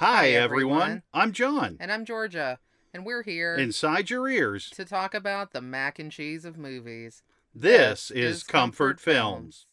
Hi, everyone. I'm John. And I'm Georgia. And we're here Inside your ears, to talk about the mac and cheese of movies. this is Comfort Films.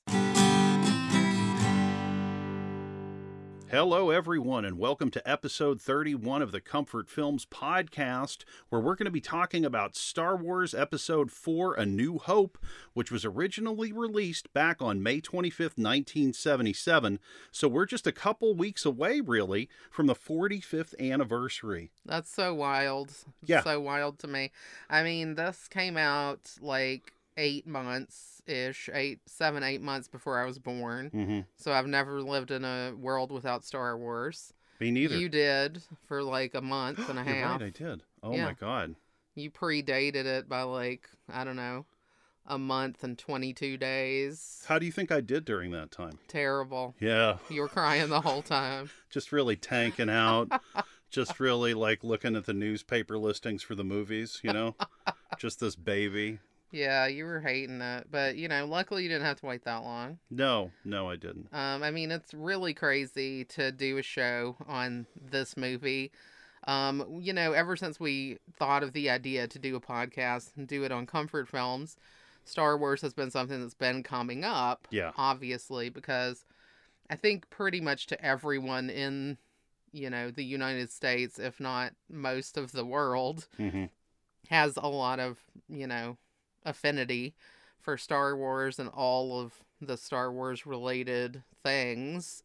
Hello, everyone, and welcome to episode 31 of the Comfort Films podcast, where we're going to be talking about Star Wars Episode 4 A New Hope, which was originally released back on May 25th, 1977. So we're just a couple weeks away, really, from the 45th anniversary. That's so wild. Yeah. So wild to me. I mean, this came out like eight months ish, eight, seven, eight months before I was born. Mm-hmm. So I've never lived in a world without Star Wars. Me neither. You did for like a month and a half. right, I did. Oh Yeah. my God. You predated it by like, I don't know, a month and 22 days. How do you think I did during that time? Terrible. Yeah, You were crying the whole time. just really tanking out. just really like looking at the newspaper listings for the movies, you know? just this baby. Yeah, you were hating that, but you know, luckily you didn't have to wait that long. No, no, I didn't. Um, I mean, it's really crazy to do a show on this movie. Um, you know, ever since we thought of the idea to do a podcast and do it on Comfort Films, Star Wars has been something that's been coming up, Yeah. obviously, because I think pretty much to everyone in, you know, the United States, if not most of the world, hmm has a lot of, you know, affinity for Star Wars and all of the Star Wars related things.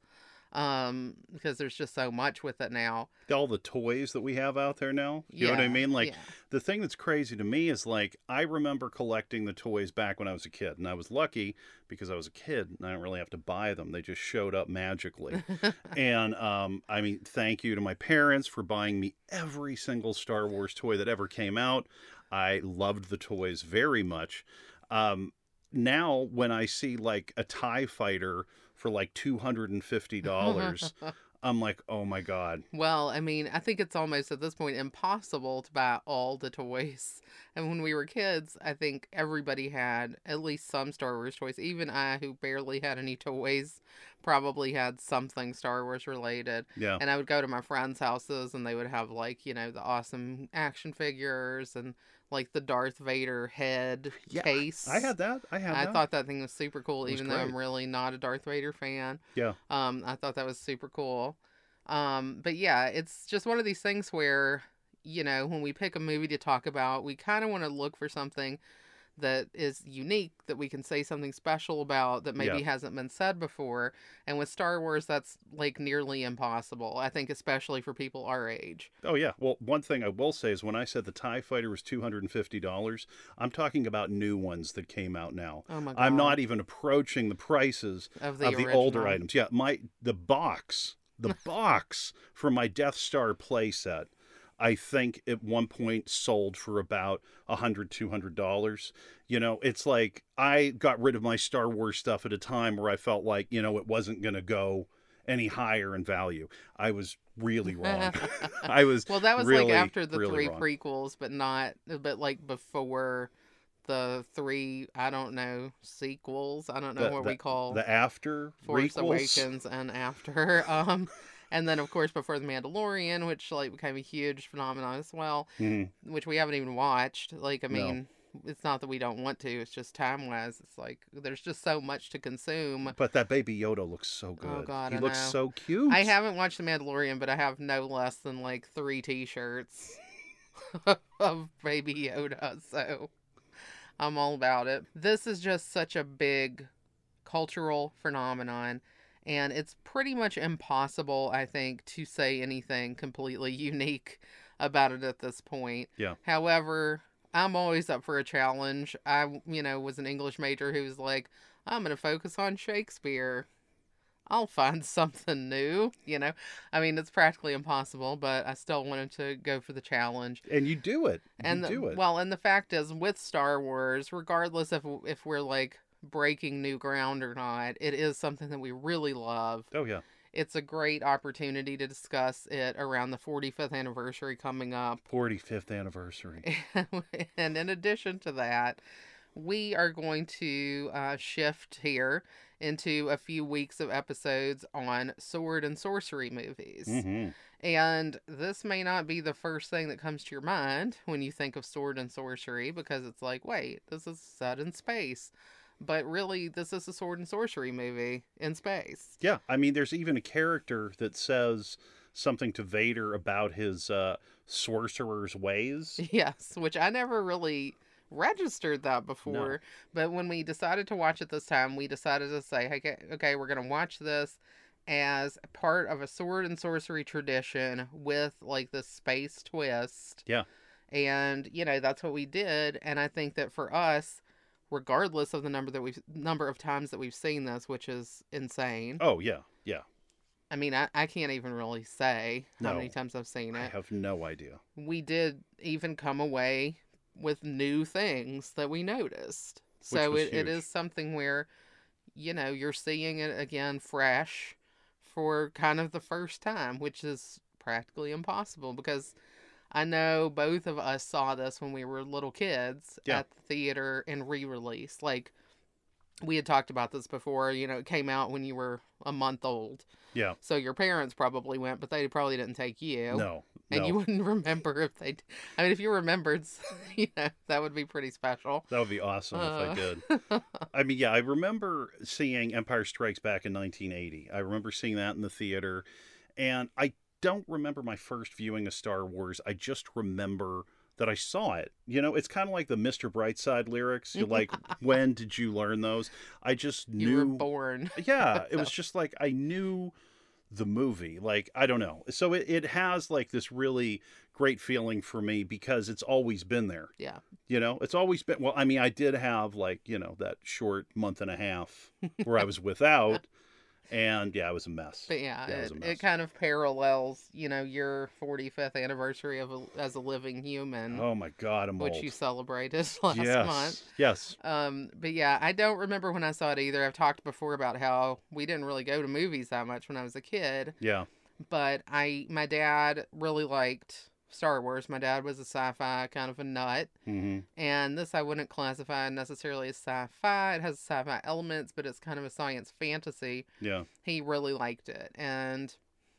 Um, because there's just so much with it now. All the toys that we have out there now. You know what I mean? Like yeah. the thing that's crazy to me is like I remember collecting the toys back when I was a kid, and I was lucky because I was a kid and I didn't really have to buy them. They just showed up magically. and um, I mean, thank you to my parents for buying me every single Star Wars toy that ever came out. I loved the toys very much. Um, now, when I see like a TIE fighter for like $250, I'm like, oh my God. Well, I mean, I think it's almost at this point impossible to buy all the toys. And when we were kids, I think everybody had at least some Star Wars toys. Even I, who barely had any toys, probably had something Star Wars related. Yeah. And I would go to my friends' houses and they would have, like, you know, the awesome action figures and, like, the Darth Vader head Yeah, case. I had that. I had that. I that. thought that thing was super cool, was even though I'm really not a Darth Vader fan. Yeah. Um, I thought that was super cool. Um, but yeah, it's just one of these things where, you know, when we pick a movie to talk about, we kind of want to look for something that is unique that we can say something special about that maybe Yeah. hasn't been said before. And with Star Wars, that's like nearly impossible. I think, especially for people our age. Oh yeah. Well, one thing I will say is when I said the Tie Fighter was two hundred and fifty dollars, I'm talking about new ones that came out now. Oh my god! I'm not even approaching the prices of the, of the older items. Yeah, my the box, the box for my Death Star playset, I think at one point sold for about a hundred, two hundred dollars. You know, it's like I got rid of my Star Wars stuff at a time where I felt like you know it wasn't going to go any higher in value. I was really wrong. I was Well, that was really, like after the really three wrong. prequels, but not, but like before the three, I don't know, sequels. I don't know The- what the- we call the after Force. Awakens and after. Um, and then of course before the Mandalorian, which like became a huge phenomenon as well, Mhm. which we haven't even watched. Like, I No. mean. It's not that we don't want to. It's just time wise. It's like there's just so much to consume. But that baby Yoda looks so good. Oh, God, he I looks know. so cute. I haven't watched The Mandalorian, but I have no less than like three T-shirts of Baby Yoda, so I'm all about it. This is just such a big cultural phenomenon, and it's pretty much impossible, I think, to say anything completely unique about it at this point. Yeah. However, I'm always up for a challenge. I, you know, was an English major who was like, I'm going to focus on Shakespeare. I'll find something new, you know. I mean, it's practically impossible, but I still wanted to go for the challenge. and you do it. And the- do it. well, and the fact is, with Star Wars, regardless if if we're like breaking new ground or not, it is something that we really love. oh yeah. It's a great opportunity to discuss it around the 45th anniversary coming up. 45th anniversary. and in addition to that, we are going to uh, shift here into a few weeks of episodes on sword and sorcery movies. hmm And this may not be the first thing that comes to your mind when you think of sword and sorcery because it's like, wait, this is set in space. But really, this is a sword and sorcery movie in space. Yeah, I mean, there's even a character that says something to Vader about his uh, sorcerer's ways. Yes, which I never really registered that before. But when we decided to watch it this time, we decided to say, hey, okay, okay, we're going to watch this as part of a sword and sorcery tradition with like the space twist. Yeah. And, you know, that's what we did. And I think that for us, regardless of the number that we've number of times that we've seen this, which is insane. Oh yeah, yeah. I mean, I, I can't even really say how many times I've seen it. I have no idea. We did even come away with new things that we noticed. So it, it is something where, you know, you're seeing it again fresh for kind of the first time, which is practically impossible because I know both of us saw this when we were little kids Yeah. at the theater and re release. Like, we had talked about this before, you know, it came out when you were a month old. Yeah. So your parents probably went, but they probably didn't take you. No. And no. you wouldn't remember if they. I mean, if you remembered, you know, that would be pretty special. That would be awesome if I Uh. did. I mean, yeah, I remember seeing Empire Strikes Back in 1980. I remember seeing that in the theater, and I don't remember my first viewing of Star Wars. I just remember that I saw it. You know, it's kind of like the Mr. Brightside lyrics. You're like, when did you learn those? I just You knew. were born. yeah, it was just like I knew the movie. Like, I don't know. So it, it has like this really great feeling for me because it's always been there. Yeah. You know, it's always been. Well, I mean, I did have like you know that short month and a half where I was without, and yeah, it was a mess. But yeah, Yeah, it it, it kind of parallels, you know, your 45th anniversary of a, as a living human, Oh my God, I'm which old. you celebrated last yes, month. yes, Um, but yeah, I don't remember when I saw it either. I've talked before about how we didn't really go to movies that much when I was a kid, yeah, but I my dad really liked Star Wars. My dad was a sci-fi kind of a nut, hmm and this I wouldn't classify necessarily as sci-fi. It has sci-fi elements, but it's kind of a science fantasy. yeah, He really liked it, and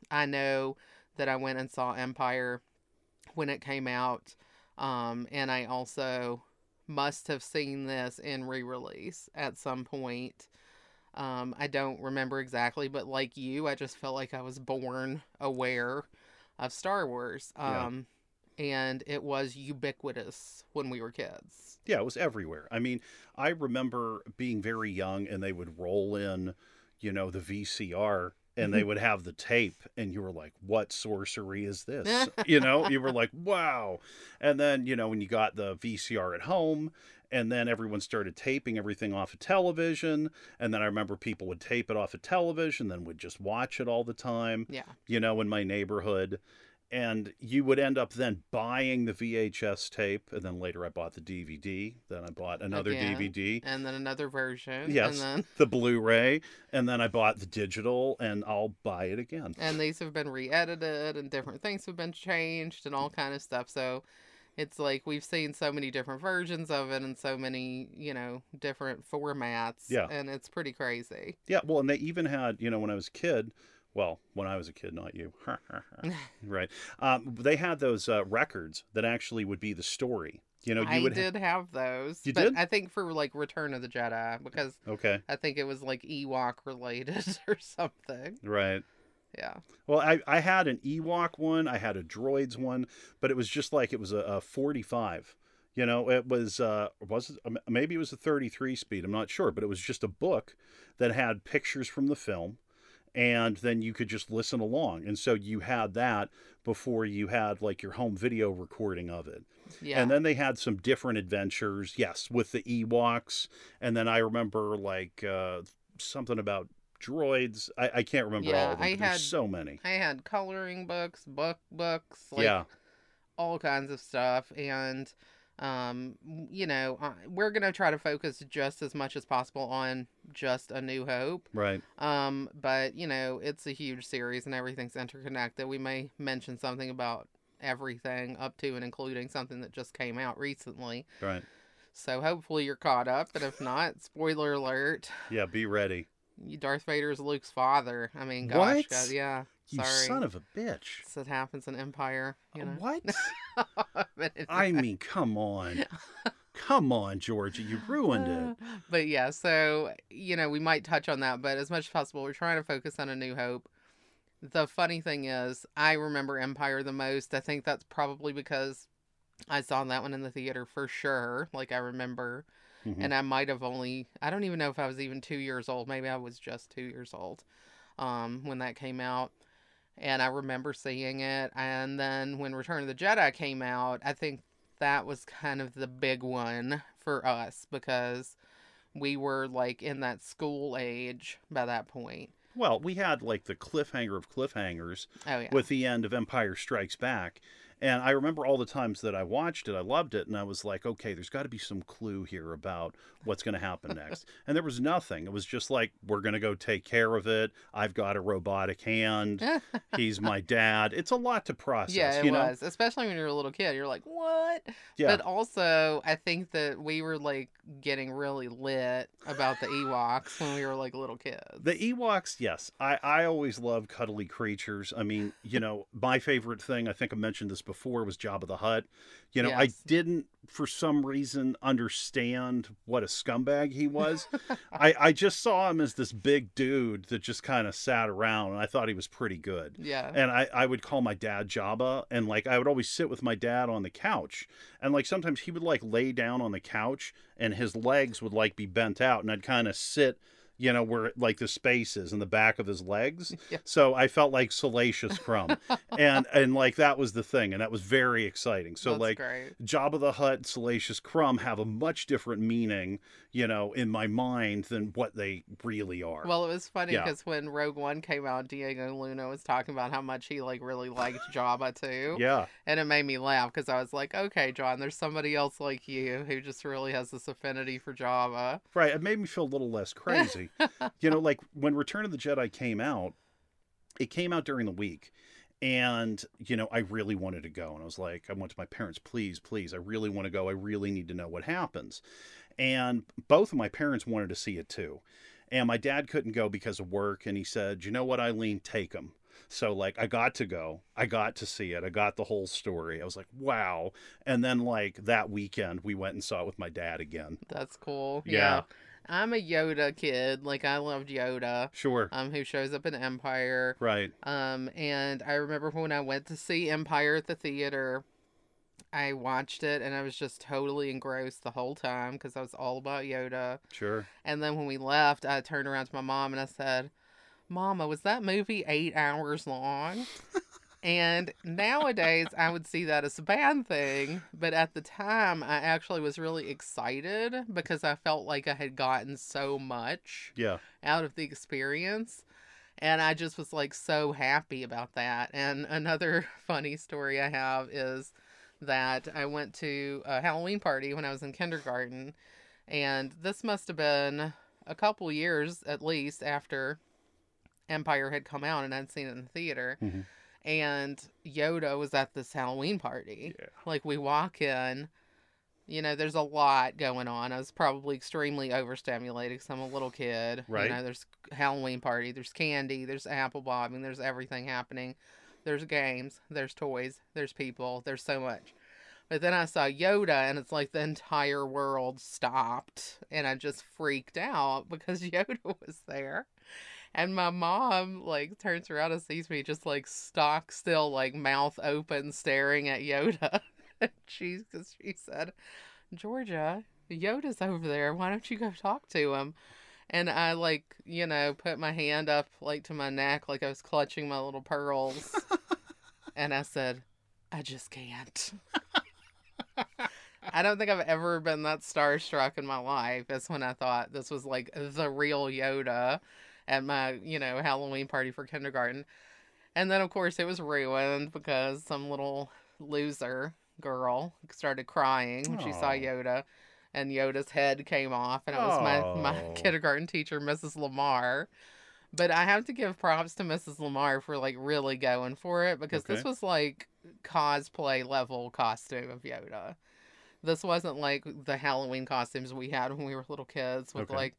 I know that I went and saw Empire when it came out, um, and I also must have seen this in re-release at some point. Um, I don't remember exactly, but like you, I just felt like I was born aware of Star Wars. Yeah. Um, and it was ubiquitous when we were kids. yeah. It was everywhere. I mean, I remember being very young, and they would roll in, you know, the VCR. And they would have the tape, and you were like, "What sorcery is this?" you know, you were like, "Wow!" And then, you know, when you got the VCR at home, and then everyone started taping everything off of television, and then I remember people would tape it off of television, then would just watch it all the time. Yeah. you know, in my neighborhood. And you would end up then buying the VHS tape, and then later I bought the DVD. Then I bought another Again. DVD, And then another version. Yes. And then the Blu-ray, and then I bought the digital, and I'll buy it again. and these have been re-edited and different things have been changed and all kind of stuff so it's like we've seen so many different versions of it and so many you know different formats Yeah. and it's pretty crazy Yeah, well, and they even had, you know, when I was a kid, well, when I was a kid, not you, right? Um, they had those uh, records that actually would be the story. You know, you i would. ha- did have those You but did? i think for like return of the jedi because okay, i think it was like ewok related or something right. Yeah Well, I, I had an Ewok one, I had a Droids one, but it was just like it was a, a 45. You know, it was uh was it, um, maybe it was a 33 speed, I'm not sure, but it was just a book that had pictures from the film and then you could just listen along. And so you had that before you had like your home video recording of it. yeah And then they had some different adventures, yes, with the Ewoks. And then I remember like uh something about droids. I, I can't remember all of them. I but there's had- so many. i had coloring books book books like yeah. all kinds of stuff and um you know we're gonna try to focus just as much as possible on just a new hope Right. um but you know it's a huge series and everything's interconnected we may mention something about everything up to and including something that just came out recently Right. so hopefully you're caught up and if not spoiler alert Yeah. Be ready. Darth vader is luke's father i mean gosh? God, yeah You Sorry. son of a bitch. So it happens in Empire, you know. What? I mean, come on. Come on, Georgia. You ruined it. But yeah, so you know, we might touch on that, but as much as possible, we're trying to focus on A New Hope. The funny thing is, I remember Empire the most. I think that's probably because I saw that one in the theater for sure. Like I remember, Mhm. and I might have only I don't even know if I was even two years old. Maybe I was just two years old um, when that came out. And I remember seeing it. And then when Return of the Jedi came out, I think that was kind of the big one for us because we were like in that school age by that point. Well, we had like the cliffhanger of cliffhangers Oh yeah. with the end of Empire Strikes Back. And I remember all the times that I watched it, I loved it, and I was like, okay, there's got to be some clue here about what's going to happen next. and there was nothing. It was just like, we're going to go take care of it. I've got a robotic hand. He's my dad. It's a lot to process, yeah, it you know? was. Especially when you're a little kid. You're like, what? Yeah. But also, I think that we were like getting really lit about the Ewoks when we were like little kids. The Ewoks, yes. I, I always love cuddly creatures. I mean, you know, my favorite thing, I think I mentioned this before, was Jabba the Hutt. You know, I didn't, for some reason, understand what a scumbag he was. I, I just saw him as this big dude that just kind of sat around, and I thought he was pretty good. yeah. And I, I would call my dad Jabba, and like I would always sit with my dad on the couch, and like sometimes he would like lay down on the couch, and his legs would like be bent out, and I'd kind of sit, you know, where like the space is in the back of his legs. Yeah. So I felt like Salacious Crumb, and and like that was the thing, and that was very exciting. So That's like great. Jabba the Hutt, Salacious Crumb have a much different meaning, you know, in my mind than what they really are. Well, it was funny Yeah. because when Rogue One came out, Diego Luna was talking about how much he like really liked Jabba too, yeah. and it made me laugh because I was like, okay, John, there's somebody else like you who just really has this affinity for Jabba. Right. It made me feel a little less crazy. you know, like when Return of the Jedi came out, it came out during the week. And, you know, I really wanted to go. And I was like, I went to my parents, please, please, I really want to go. I really need to know what happens. And both of my parents wanted to see it too. And my dad couldn't go because of work. And he said, you know what, Eileen, take him. So, like, I got to go. I got to see it. I got the whole story. I was like, wow. And then, like, that weekend, we went and saw it with my dad again. That's cool. Yeah. I'm a Yoda kid. Like I loved Yoda. Sure. Um, who shows up in Empire. Right. Um, and I remember when I went to see Empire at the theater, I watched it and I was just totally engrossed the whole time because I was all about Yoda. Sure. And then when we left, I turned around to my mom and I said, Mama, was that movie eight hours long? and nowadays, I would see that as a bad thing. But at the time, I actually was really excited because I felt like I had gotten so much Yeah. out of the experience. And I just was like so happy about that. And another funny story I have is that I went to a Halloween party when I was in kindergarten. And this must have been a couple years at least after Empire had come out and I'd seen it in the theater. Mhm. And Yoda was at this Halloween party. Yeah. Like we walk in, you know, there's a lot going on. I was probably extremely overstimulated because I'm a little kid. Right. You know, there's Halloween party, there's candy, there's apple bobbing, there's everything happening. There's games, there's toys, there's people, there's so much. But then I saw Yoda and it's like the entire world stopped and I just freaked out because Yoda was there. And my mom like turns around and sees me just like stock still, like mouth open, staring at Yoda. and she, cause she said, Georgia, Yoda's over there. Why don't you go talk to him? And I like, you know, put my hand up like to my neck, like I was clutching my little pearls. and I said, I just can't. I don't think I've ever been that starstruck in my life as when I thought this was like the real Yoda at my, you know, Halloween party for kindergarten. And then, of course, it was ruined because some little loser girl started crying when she saw Yoda, and Yoda's head came off, and it was my, my Oh. kindergarten teacher, Mrs. Lamar. But I have to give props to Mrs. Lamar for like really going for it because this was like cosplay level costume of Yoda. This wasn't like the Halloween costumes we had when we were little kids with Okay. like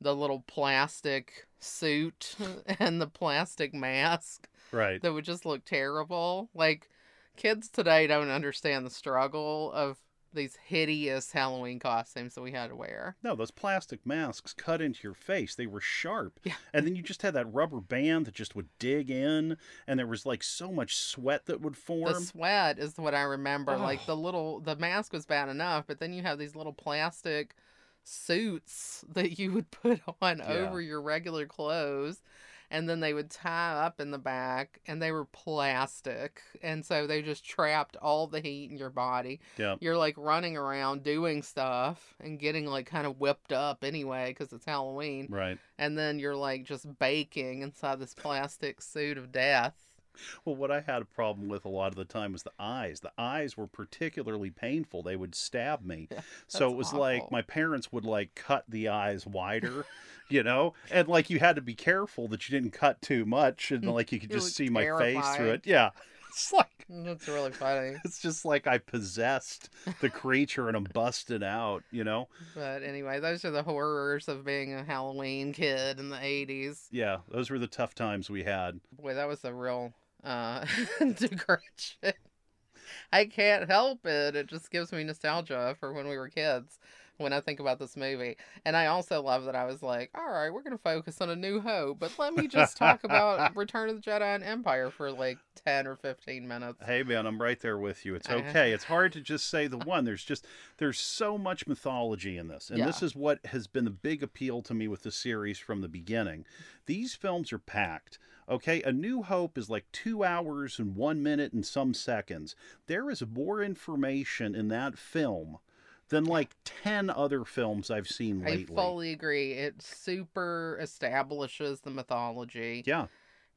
the little plastic suit and the plastic mask Right. that would just look terrible. Like kids today don't understand the struggle of these hideous Halloween costumes that we had to wear. No, those plastic masks cut into your face. They were sharp. Yeah. And then you just had that rubber band that just would dig in, and there was like so much sweat that would form. The sweat is what I remember. Like Oh. the little the mask was bad enough, but then you have these little plastic suits that you would put on Yeah. over your regular clothes and then they would tie up in the back and they were plastic and so they just trapped all the heat in your body Yeah. you're like running around doing stuff and getting like kind of whipped up anyway because it's halloween Right. and then you're like just baking inside this plastic suit of death Well, what I had a problem with a lot of the time was the eyes. The eyes were particularly painful. They would stab me. so it was like my parents would like cut the eyes wider, you know? And like you had to be careful that you didn't cut too much and mm, like you could just see my face through it. Yeah. It's like mm, that's really funny it's just like I possessed the creature and I'm busted out, you know? But anyway, those are the horrors of being a Halloween kid in the 80s. Yeah, those were the tough times we had. Boy, that was a real uh digression. I can't help it. It just gives me nostalgia for when we were kids when I think about this movie. And I also love that I was like, all right, we're going to focus on A New Hope, but let me just talk about Return of the Jedi and Empire for like 10 or 15 minutes. Hey man, I'm right there with you. It's okay. It's hard to just say the one. There's just there's so much mythology in this. And this is what has been the big appeal to me with the series from the beginning. These films are packed. Okay, A New Hope is like 2 hours and 1 minute and some seconds. There is more information in that film than like 10 other films I've seen lately. I fully agree. It super establishes the mythology. Yeah.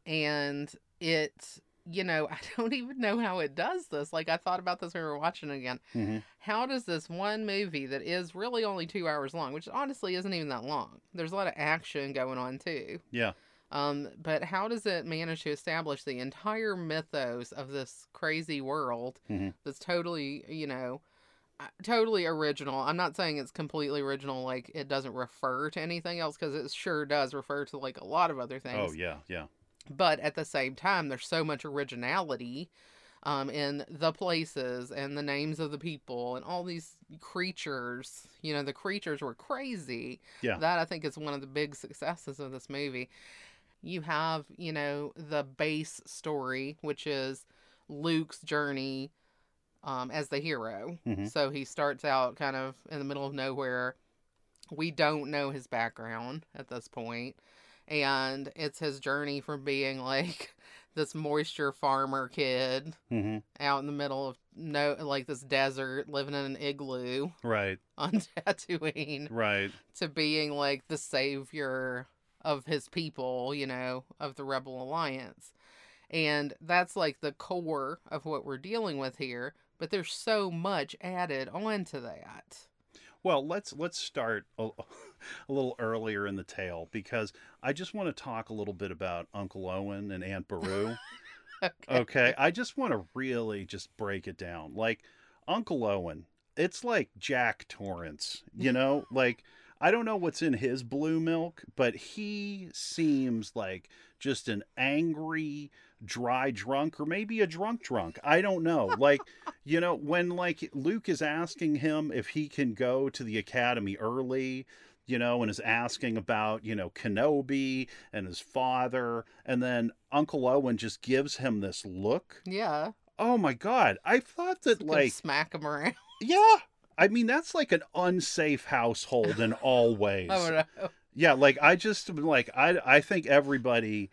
and it you know i don't even know how it does this like i thought about this when we were watching it again hmm how does this one movie that is really only two hours long which honestly isn't even that long there's a lot of action going on too Yeah. Um but how does it manage to establish the entire mythos of this crazy world Mhm. that's totally you know uh, totally original i'm not saying it's completely original like it doesn't refer to anything else because it sure does refer to like a lot of other things Oh yeah, yeah. but at the same time there's so much originality um, in the places and the names of the people and all these creatures you know the creatures were crazy Yeah. that i think is one of the big successes of this movie you have you know the base story which is luke's journey um, as the hero Mhm. so he starts out kind of in the middle of nowhere we don't know his background at this point and it's his journey from being like this moisture farmer kid hmm out in the middle of no like this desert living in an igloo Right. on Tatooine Right. to being like the savior of his people, you know, of the Rebel Alliance. And that's like the core of what we're dealing with here, but there's so much added onto that. Well, let's let's start a, a little earlier in the tale because I just want to talk a little bit about Uncle Owen and Aunt Beru. Okay. okay, I just want to really just break it down. Like Uncle Owen, it's like Jack Torrance, you know? like I don't know what's in his blue milk, but he seems like just an angry, dry drunk or maybe a drunk drunk. I don't know. Like, you know, when like Luke is asking him if he can go to the academy early, you know, and is asking about, you know, Kenobi and his father, and then Uncle Owen just gives him this look. Yeah. Oh my god. I thought that like smack him around. yeah. I mean that's like an unsafe household in all ways. Oh no. Yeah, like I just like I I think everybody,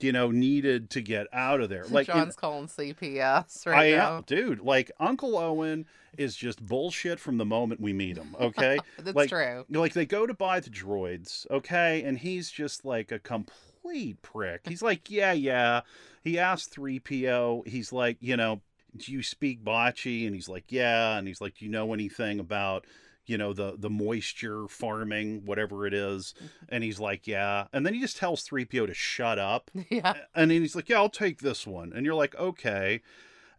you know, needed to get out of there. Like in- John's calling CPS right I now. am, dude. Like Uncle Owen is just bullshit from the moment we meet him. Okay, That's like- true. like they go to buy the droids. Okay, and he's just like a complete prick. He's like, yeah, yeah. He asked three PO. He's like, you know, do you speak bocce? And he's like, yeah. And he's like, do you know anything about? You know the the moisture farming, whatever it is, and he's like, yeah. And then he just tells 3PO to shut up. Yeah. And then he's like, Yeah, I'll take this one. And you're like, Okay.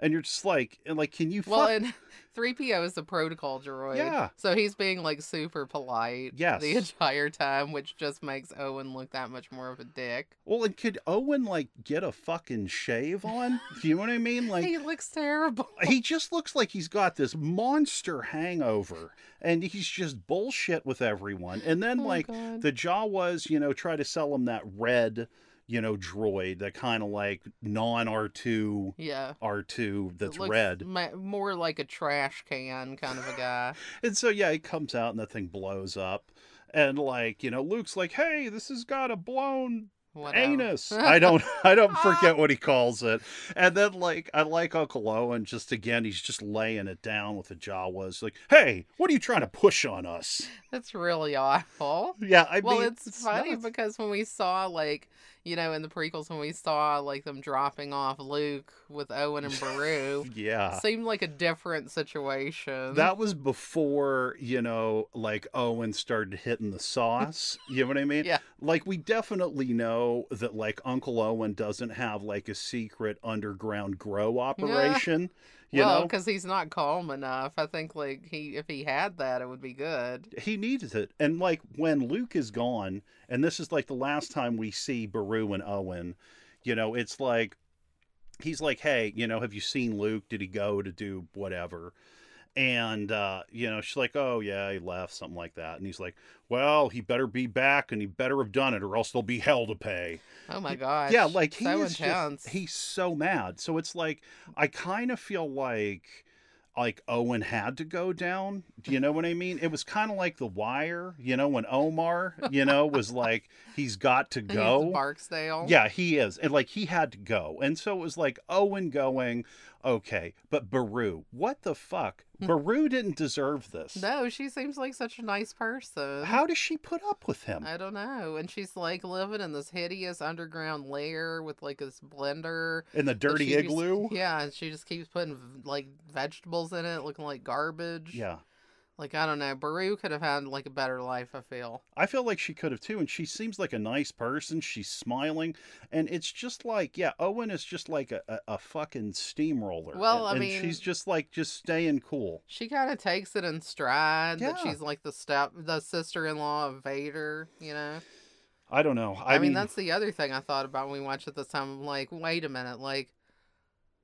And you're just like, and like, can you? Well, fuck- and 3PO is the protocol droid. Yeah. So he's being like super polite Yes. the entire time, which just makes Owen look that much more of a dick. well, and could Owen like get a fucking shave on? Do you know what I mean? Like, he looks terrible. he just looks like he's got this monster hangover and he's just bullshit with everyone and then Oh, like God. the jawas you know try to sell him that red you know droid that kind of like non r2 yeah. r2 that's red ma- more like a trash can kind of a guy. and so yeah he comes out and the thing blows up and like you know luke's like hey this has got a blown Whatever. anus. I don't I don't forget what he calls it. And then like I like Uncle Owen just again he's just laying it down with the Jawas like, "Hey, what are you trying to push on us?" That's really awful. Yeah, I well, mean it's, funny nuts. because when we saw like you know in the prequels when we saw like them dropping off Luke with Owen and Beru, yeah. seemed like a different situation. That was before, you know, like Owen started hitting the sauce. You know what I mean? Yeah. Like we definitely know that like Uncle Owen doesn't have like a secret underground grow operation. You well, know? because he's not calm enough. I think like he if he had that, it would be good. he needs it. And like when Luke is gone, and this is like the last time we see Beru and Owen, you know, it's like he's like, Hey, you know, have you seen Luke? Did he go to do whatever? And uh, you know, she's like, Oh yeah, he left, something like that. And he's like, Well, he better be back and he better have done it, or else there'll be hell to pay. Oh my gosh. Yeah, like he so just he's so mad. So it's like I kind of feel like like Owen had to go down. Do you know what I mean? It was kind of like The Wire, you know, when Omar, you know, was like he's got to go. Barksdale. Yeah, he is. And like he had to go. And so it was like Owen going, okay, but Beru, what the fuck? Beru didn't deserve this. Hmm. No, she seems like such a nice person. How does she put up with him? I don't know. And she's like living in this hideous underground lair with like this blender. In the dirty she just- igloo? yeah, and she just keeps putting like vegetables in it, looking like garbage. Yeah. Like I don't know. Beru could have had like a better life. I feel. I feel like she could have too, and she seems like a nice person. She's smiling, and it's just like, yeah, Owen is just like a, a, a fucking steamroller. Well, I and, mean- she's just like just staying cool. She kind of takes it in stride that Yeah. she's like the step, the sister-in-law of Vader. You know. I don't know. I, I, mean, that's the other thing I thought about when we watched it this time. I'm like, wait a minute, like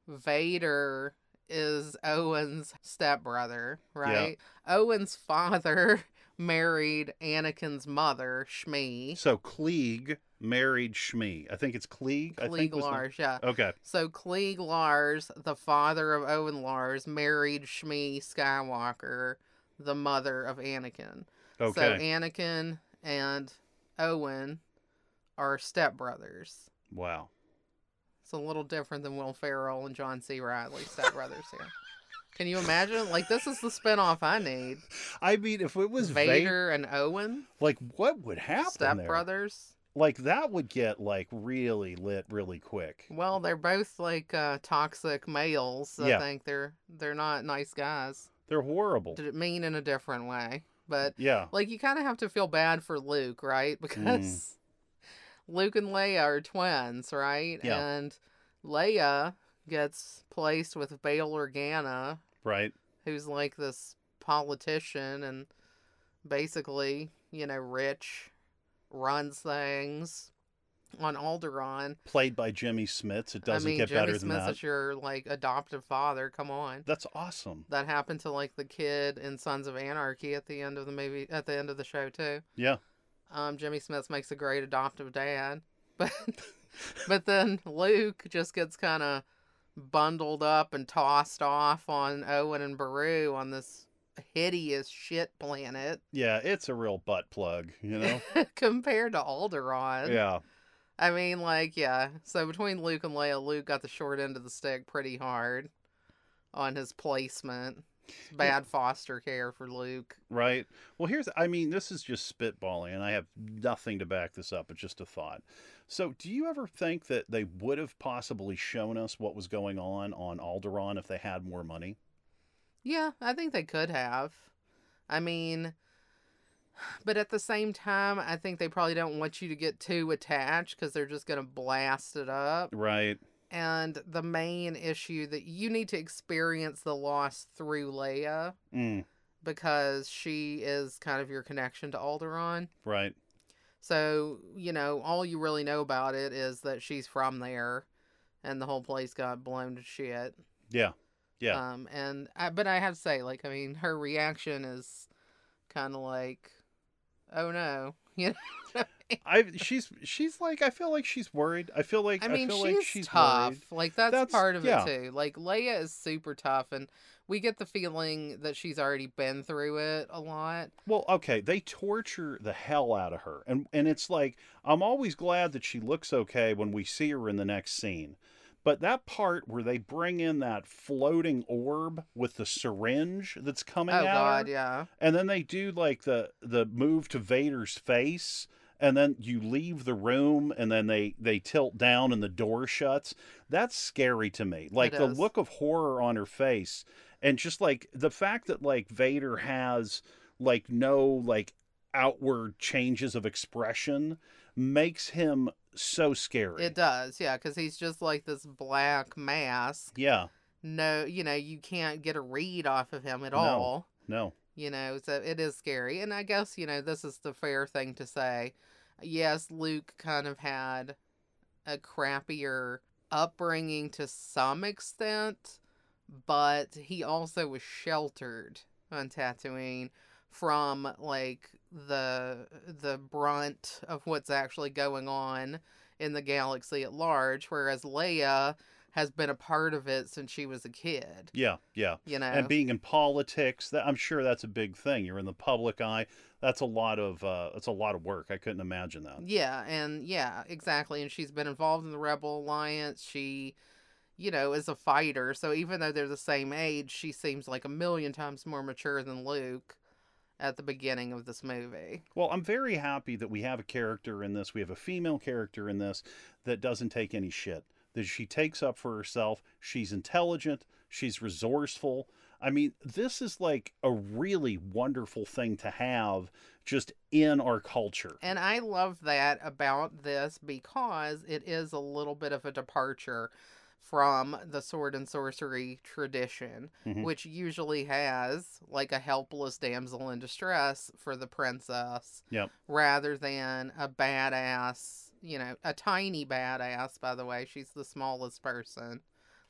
Vader is Owen's stepbrother, right? Owen's father married Anakin's mother, Shmi. so Cliegg married Shmi. I think it's Cliegg. I think was the- Lars, yeah. Okay. So Cliegg Lars, the father of Owen Lars, married Shmi Skywalker, the mother of Anakin. Okay. So Anakin and Owen are stepbrothers. wow. It's a little different than Will Ferrell and John C. Reilly stepbrothers here. Can you imagine? Like this is the spinoff I need. I mean, if it was Vader, and Owen, like what would happen there? stepbrothers. Like that would get like really lit really quick. Well, they're both like uh, toxic males. I Yeah. think they're they're not nice guys. They're horrible. Did it mean in a different way? But Yeah. like you kind of have to feel bad for Luke, right? Because Luke and Leia are twins, right? Yeah. And Leia gets placed with Bail Organa, Right. who's like this politician and basically, you know, rich, runs things on Alderaan. Played by Jimmy Smits. It doesn't I mean, get Jimmy better than Smits that. is your like adoptive father. Come on. That's awesome. That happened to like the kid in Sons of Anarchy at the end of the movie, at the end of the show too. Yeah. Um, Jimmy Smits makes a great adoptive dad, but but then Luke just gets kind of bundled up and tossed off on Owen and Beru on this hideous shit planet Yeah, it's a real butt plug, you know? compared to Alderaan. yeah. I mean, like, yeah. So between Luke and Leia, Luke got the short end of the stick pretty hard on his placement. Bad foster care for Luke. Right. Well, here's, I mean, this is just spitballing, and I have nothing to back this up. It's just a thought. So, do you ever think that they would have possibly shown us what was going on on Alderaan if they had more money? Yeah, I think they could have. I mean, but at the same time, I think they probably don't want you to get too attached because they're just going to blast it up. Right. And the main issue that you need to experience the loss through Leia Mm, because she is kind of your connection to Alderaan. right. So, you know, all you really know about it is that she's from there and the whole place got blown to shit. Yeah. Yeah. Um and I, but I have to say like I mean her reaction is kind of like oh no, you know. I she's she's like I feel like she's worried. I feel like I mean, feel she's, like she's tough. worried. Like that's, That's- part of yeah. it too. Like Leia is super tough, and we get the feeling that she's already been through it a lot. Well, okay, they torture the hell out of her. And and it's like I'm always glad that she looks okay when we see her in the next scene. But that part where they bring in that floating orb with the syringe that's coming out. oh out, God, yeah. and then they do like the the move to Vader's face, and then you leave the room, and then they they tilt down and the door shuts. That's scary to me. Like the look of horror on her face, and just like the fact that like Vader has like no like outward changes of expression makes him so scary. It does, yeah, because he's just like this black mask. yeah. No, you know, you can't get a read off of him at No. all. No. You know, so it is scary. And I guess, you know, this is the fair thing to say. Yes, Luke kind of had a crappier upbringing to some extent, but he also was sheltered on Tatooine from like the the brunt of what's actually going on in the galaxy at large whereas Leia has been a part of it since she was a kid Yeah. Yeah. you know and being in politics that i'm sure that's a big thing you're in the public eye that's a lot of uh that's a lot of work i couldn't imagine that Yeah, and yeah, exactly. And she's been involved in the Rebel Alliance. She, you know, is a fighter. So even though they're the same age, she seems like a million times more mature than Luke at the beginning of this movie. well i'm very happy that we have a character in this. We have a female character in this that doesn't take any shit. That she takes up for herself. She's intelligent. She's resourceful. I mean this is like a really wonderful thing to have just in our culture. And I love that about this because it is a little bit of a departure from the sword and sorcery tradition, Mhm. which usually has like a helpless damsel in distress for the princess, Yep. rather than a badass, you know, a tiny badass, by the way. She's the smallest person.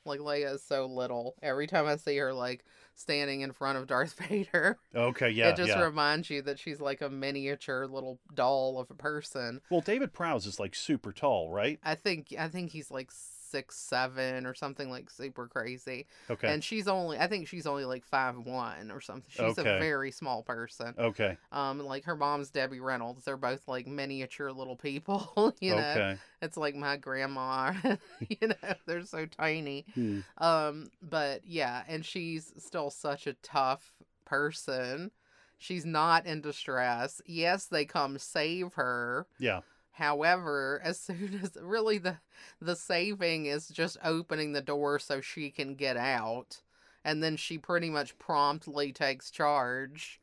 Like Leia is so little. Every time I see her like standing in front of Darth Vader, okay yeah it just yeah reminds you that she's like a miniature little doll of a person. well david prowse is like super tall right I think I think he's like six seven or something like super crazy. okay And she's only I think she's only like five one or something. She's Okay. a very small person. okay Um like her mom's Debbie Reynolds. They're both like miniature little people, you know. okay It's like my grandma. you know, they're so tiny. Hmm. Um, but yeah, and she's still such a tough person. She's not in distress. Yes, they come save her. yeah However, as soon as really the the saving is just opening the door so she can get out, and then she pretty much promptly takes charge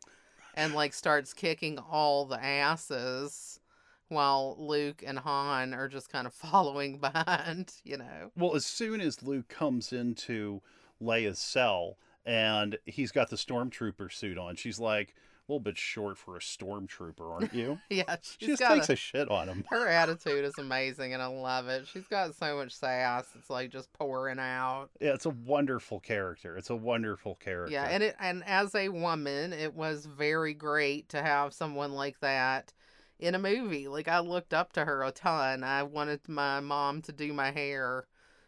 and like starts kicking all the asses while Luke and Han are just kind of following behind, you know. Well, as soon as Luke comes into Leia's cell and he's got the stormtrooper suit on, she's like, a little bit short for a stormtrooper, aren't you? Yeah, She just takes a, a shit on him. her attitude is amazing and I love it. She's got so much sass. It's like just pouring out. Yeah, it's a wonderful character. It's a wonderful character. Yeah, and it and as a woman, it was very great to have someone like that in a movie. Like I looked up to her a ton. I wanted my mom to do my hair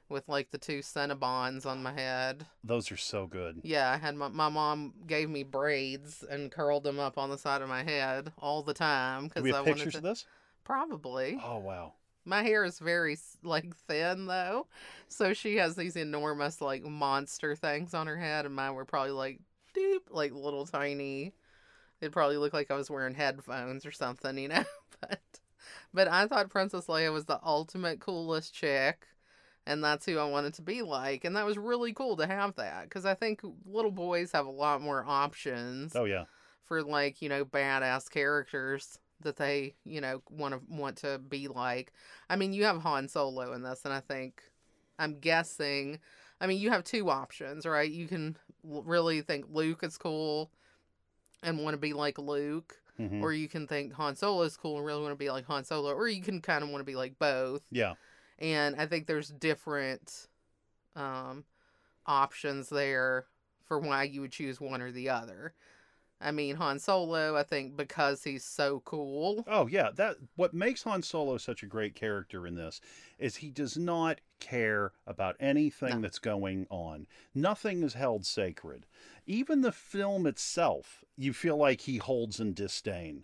with like the two Cinnabons on my head. those are so good. Yeah, I had my my mom gave me braids and curled them up on the side of my head all the time because I have wanted pictures to. of this? Probably. Oh wow. My hair is very like thin though, so she has these enormous like monster things on her head, and mine were probably like deep, like little tiny. It probably looked like I was wearing headphones or something, you know. but but I thought Princess Leia was the ultimate coolest chick, and that's who I wanted to be like, and that was really cool to have that because I think little boys have a lot more options Oh yeah. for like you know badass characters that they you know want to want to be like. I mean, you have Han Solo in this, and I think I'm guessing. I mean, you have two options, right? You can really think Luke is cool and want to be like Luke, Mhm. or you can think Han Solo is cool and really want to be like Han Solo, or you can kind of want to be like both. yeah. And I think there's different um, options there for why you would choose one or the other. I mean, Han Solo, I think because he's so cool. Oh yeah, that what makes Han Solo such a great character in this is he does not care about anything No. that's going on. Nothing is held sacred. Even the film itself, you feel like he holds in disdain.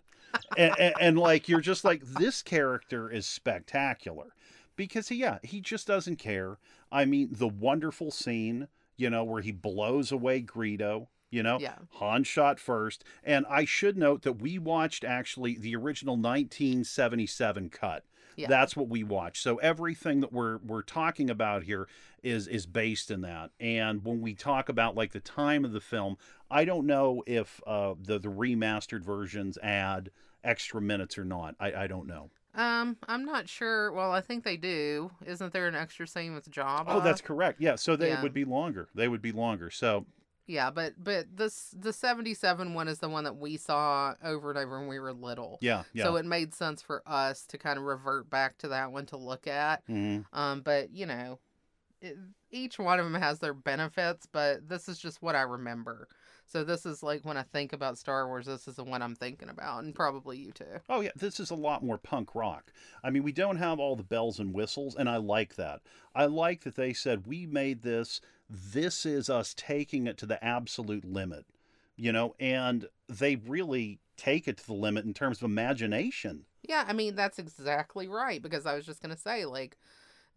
and, and, and like you're just like this character is spectacular because he, yeah, he just doesn't care. I mean, the wonderful scene, you know, where he blows away Greedo, you know, Yeah. Han shot first. And I should note that we watched actually the original 1977 cut. Yeah. That's what we watched. So everything that we're we're talking about here is is based in that. And when we talk about like the time of the film, I don't know if uh, the the remastered versions add extra minutes or not. I, I don't know. Um, I'm not sure. Well, I think they do. Isn't there an extra scene with Jabba? Oh, that's correct. Yeah, so they Yeah. would be longer. They would be longer. So yeah, but but this the '77 one is the one that we saw over and over when we were little. yeah, yeah. So it made sense for us to kind of revert back to that one to look at. Mhm. Um, but you know, it, each one of them has their benefits, but this is just what I remember. So this is like when I think about Star Wars, this is the one I'm thinking about, and probably you too. Oh yeah, this is a lot more punk rock. I mean, we don't have all the bells and whistles, and I like that. I like that they said we made this. This is us taking it to the absolute limit, you know, and they really take it to the limit in terms of imagination. Yeah, I mean that's exactly right because I was just gonna say like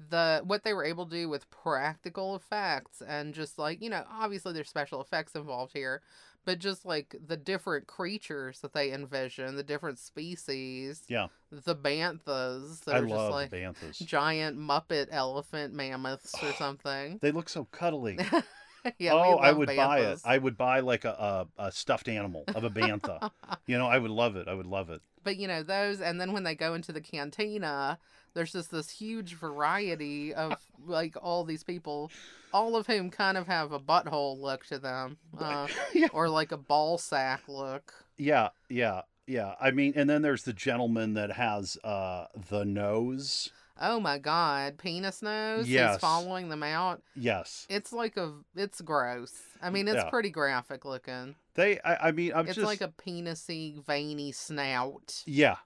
the what they were able to do with practical effects and just like you know obviously there's special effects involved here but just like the different creatures that they envision the different species Yeah, the banthas that I are just love like banthas. giant muppet elephant mammoths or oh, something They look so cuddly. yeah oh, I would buy it. I would buy like a, a, a stuffed animal of a bantha. you know, I would love it. I would love it. but you know those and then when they go into the cantina there's just this huge variety of like all these people all of whom kind of have a butthole look to them uh, Yeah. or like a ball sack look Yeah, yeah, yeah. I mean, and then there's the gentleman that has uh the nose. Oh my god penis nose Yes. he's following them out Yes, it's like a it's gross i mean it's Yeah. pretty graphic looking they. I, I mean, I'm it's just like a penisy veiny snout yeah,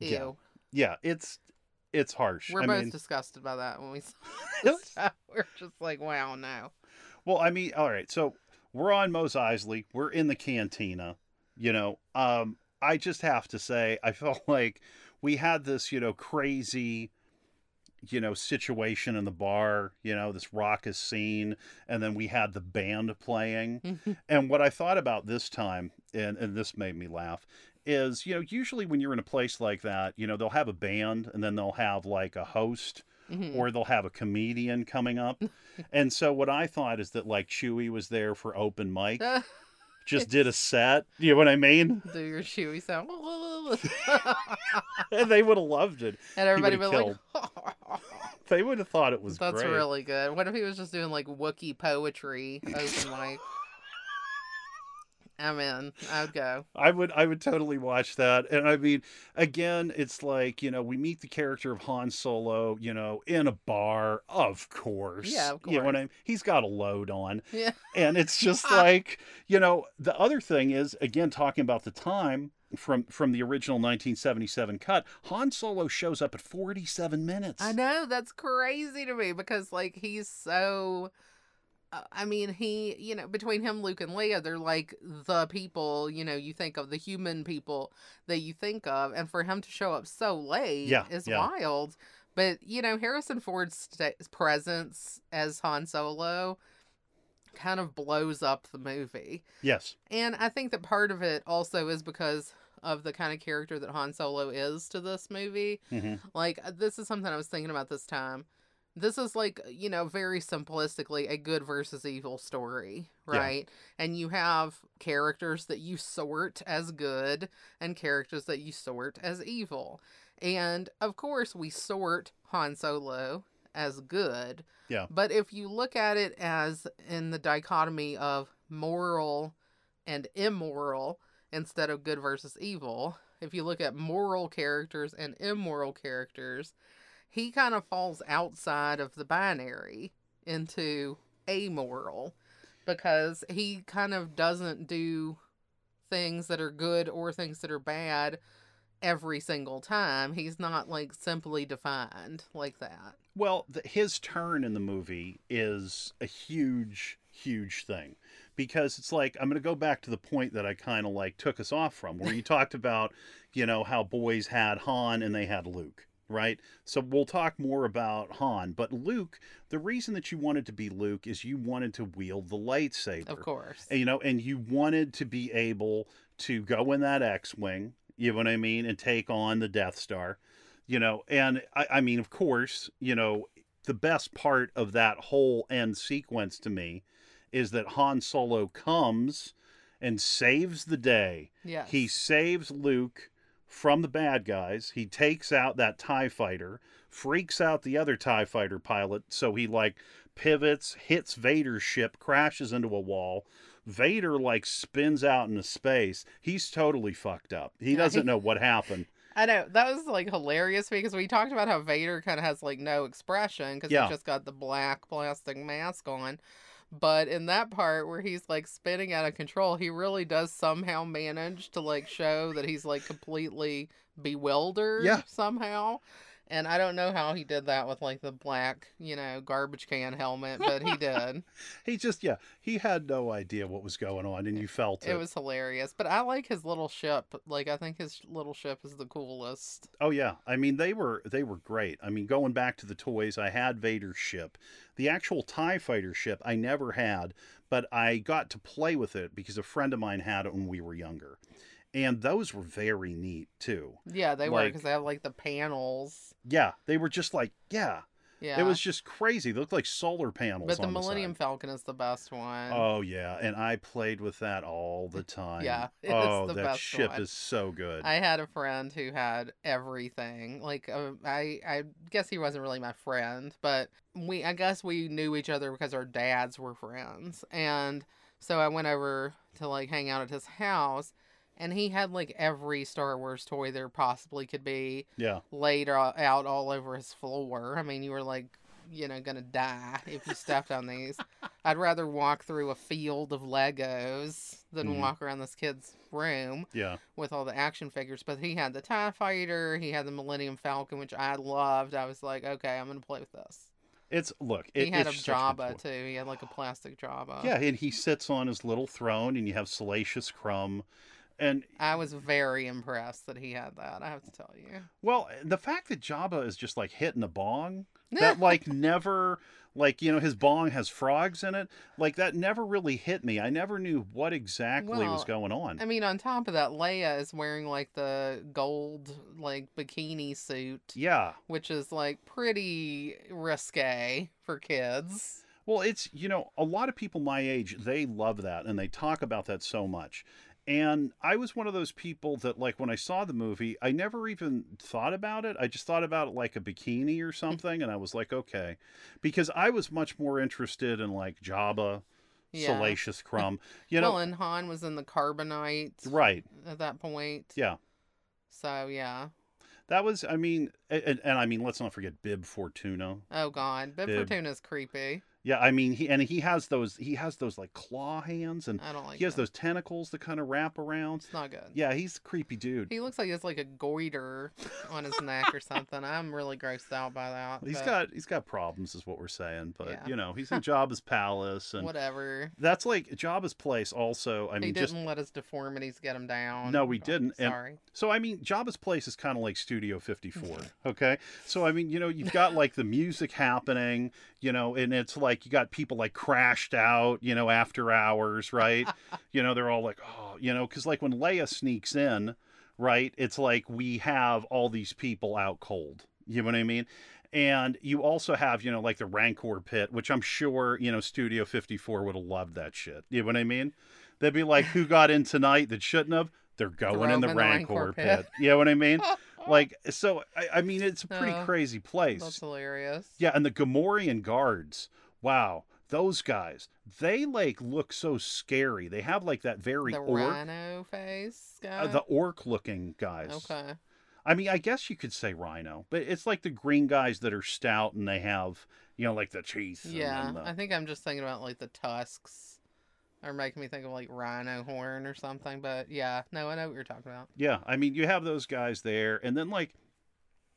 ew Yeah. yeah. It's it's harsh. we're I both mean, disgusted by that when we saw this. we're just like wow no well, I mean, all right. So we're on Mos Eisley. We're in the cantina. You know, um, I just have to say, I felt like we had this, you know, crazy. You know, situation in the bar, you know, this raucous scene, and then we had the band playing. And what I thought about this time, and, and this made me laugh, is, you know, usually when you're in a place like that, you know, they'll have a band and then they'll have like a host Mhm. or they'll have a comedian coming up. and so what I thought is that like Chewie was there for open mic, just did a set. You know what I mean? do your chewy sound. And they would have loved it. and everybody would would've like, They would have thought it was that's great. really good. What if he was just doing like Wookiee poetry open mic? I'm in. I'd go. I would I would totally watch that. And I mean, again, it's like, you know, we meet the character of Han Solo, you know, in a bar, of course. Yeah, of course. You know what. I mean? He's got a load on. Yeah. And it's just like, you know, the other thing is, again, talking about the time from from the original 1977 cut, Han Solo shows up at 47 minutes. I know that's crazy to me because like he's so. Uh, I mean, he, you know, between him, Luke, and Leia, they're like the people, you know, you think of the human people that you think of, and for him to show up so late Yeah, is yeah. wild. But you know, Harrison Ford's sta presence as Han Solo kind of blows up the movie. Yes. And I think that part of it also is because of the kind of character that Han Solo is to this movie. hmm Like, uh, this is something I was thinking about this time. This is like, you know, very simplistically a good versus evil story, Yeah. right? And you have characters that you sort as good and characters that you sort as evil. And of course, we sort Han Solo as good. Yeah. But if you look at it as in the dichotomy of moral and immoral instead of good versus evil, if you look at moral characters and immoral characters, he kind of falls outside of the binary into amoral because he kind of doesn't do things that are good or things that are bad every single time. He's not like simply defined like that. Well, the, his turn in the movie is a huge, huge thing because it's like I'm going to go back to the point that I kind of like took us off from, where you talked about, you know, how boys had Han and they had Luke. Right. So we'll talk more about Han. But Luke, the reason that you wanted to be Luke is you wanted to wield the lightsaber. Of course. And, you know, and you wanted to be able to go in that X Wing, you know what I mean, and take on the Death Star, you know. And I, I mean, of course, you know, the best part of that whole end sequence to me is that Han Solo comes and saves the day. Yes. He saves Luke from the bad guys. He takes out that TIE fighter, freaks out the other TIE fighter pilot. So he like pivots, hits Vader's ship, crashes into a wall. Vader like spins out into space. He's totally fucked up. He doesn't know what happened. I know that was like hilarious because we talked about how Vader kind of has like no expression because Yeah. he's just got the black plastic mask on. But in that part where he's like spinning out of control, he really does somehow manage to like show that he's like completely bewildered Yeah. somehow. And I don't know how he did that with like the black, you know, garbage can helmet, but he did. He just yeah, he had no idea what was going on and you felt it. it was hilarious. But I like his little ship. Like I think his little ship is the coolest. Oh yeah, I mean they were they were great. I mean going back to the toys, I had Vader's ship. The actual Tie Fighter ship I never had, but I got to play with it because a friend of mine had it when we were younger, and those were very neat too. Yeah, they were because they have like the panels. Yeah, they were just like yeah, Yeah, it was just crazy. They looked like solar panels. But the Millennium side. Falcon is the best one. Oh yeah, and I played with that all the time. Yeah, oh the that best ship one. is so good. I had a friend who had everything. Like uh, I, I guess he wasn't really my friend, but we, I guess we knew each other because our dads were friends, and so I went over to like hang out at his house, and he had like every Star Wars toy there possibly could be yeah, laid out all over his floor. I mean, you were like, you know, gonna die if you stepped on these. I'd rather walk through a field of Legos than Mhm. walk around this kid's room yeah. with all the action figures. But he had the TIE Fighter, he had the Millennium Falcon, which I loved. I was like, okay, I'm gonna play with this. It's look. It, he had a Jabba too. He had like a plastic Jabba. Yeah, and he sits on his little throne, and you have Salacious Crumb, and I was very impressed that he had that. I have to tell you. well, the fact that Jabba is just like hitting a bong that like never like you know his bong has frogs in it like that never really hit me. I never knew what exactly was going on. I mean, on top of that, Leia is wearing like the gold like bikini suit, yeah. which is like pretty risque for kids. Well, it's you know a lot of people my age they love that and they talk about that so much. And I was one of those people that like when I saw the movie, I never even thought about it. I just thought about it like a bikini or mm. something and I was like, okay. Because I was much more interested in like Jabba, Yeah. Salacious Crumb, you know. well, and Han was in the carbonite right. at that point. Yeah. So yeah. That was I mean and, and I mean let's not forget Bib Fortuna. Oh God, Bib Bib. Fortuna's creepy. Yeah, I mean he and he has those he has those like claw hands and I don't like. he has that. those tentacles that kind of wrap around. It's not good. Yeah, he's a creepy dude. He looks like he has like a goiter on his neck or something. I'm really grossed out by that. He's but got he's got problems, is what we're saying. But Yeah. you know, he's in Jabba's palace, and whatever. that's like Jabba's place. Also, I he mean, didn't just let his deformities get him down. No, we Oh, didn't, and- Sorry. so I mean, Jabba's place is kind of like Studio Fifty Four. Okay, so I mean, you know, you've got like the music happening, you know, and it's like you got people like crashed out, you know, after hours, right? you know, they're all like, oh, you know, because like when Leia sneaks in, right? It's like we have all these people out cold. You know what I mean? And you also have, you know, like the Rancor pit, which I'm sure, you know, Studio 54 would have loved that shit. You know what I mean? They'd be like, who got in tonight that shouldn't have? They're going in the, in the Rancor, Rancor pit. pit. You know what I mean? Like, so I, I mean, it's a pretty Oh, crazy place. That's hilarious. Yeah, and the Gamorrean guards. Wow, those guys. They like look so scary. They have like that very The orc, rhino face guy. uh, the orc looking guys. okay. I mean, I guess you could say rhino, but it's like the green guys that are stout and they have, you know, like the teeth. Yeah, and the- I think I'm just thinking about like the tusks, are making me think of like rhino horn or something. But yeah, no, I know what you're talking about. Yeah, I mean, you have those guys there, and then like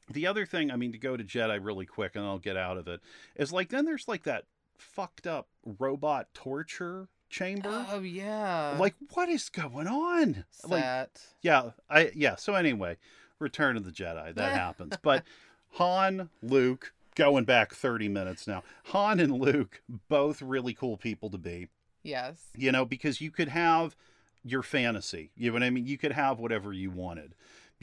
the other thing, I mean, to go to Jedi really quick, and I'll get out of it, is like then there's like that fucked up robot torture chamber. Oh yeah, like, what is going on? Like, yeah, I yeah. So anyway, Return of the Jedi, that happens. But Han, Luke, going back 30 minutes now. Han and Luke, both really cool people to be yes. you know, because you could have your fantasy. You know what I mean? You could have whatever you wanted.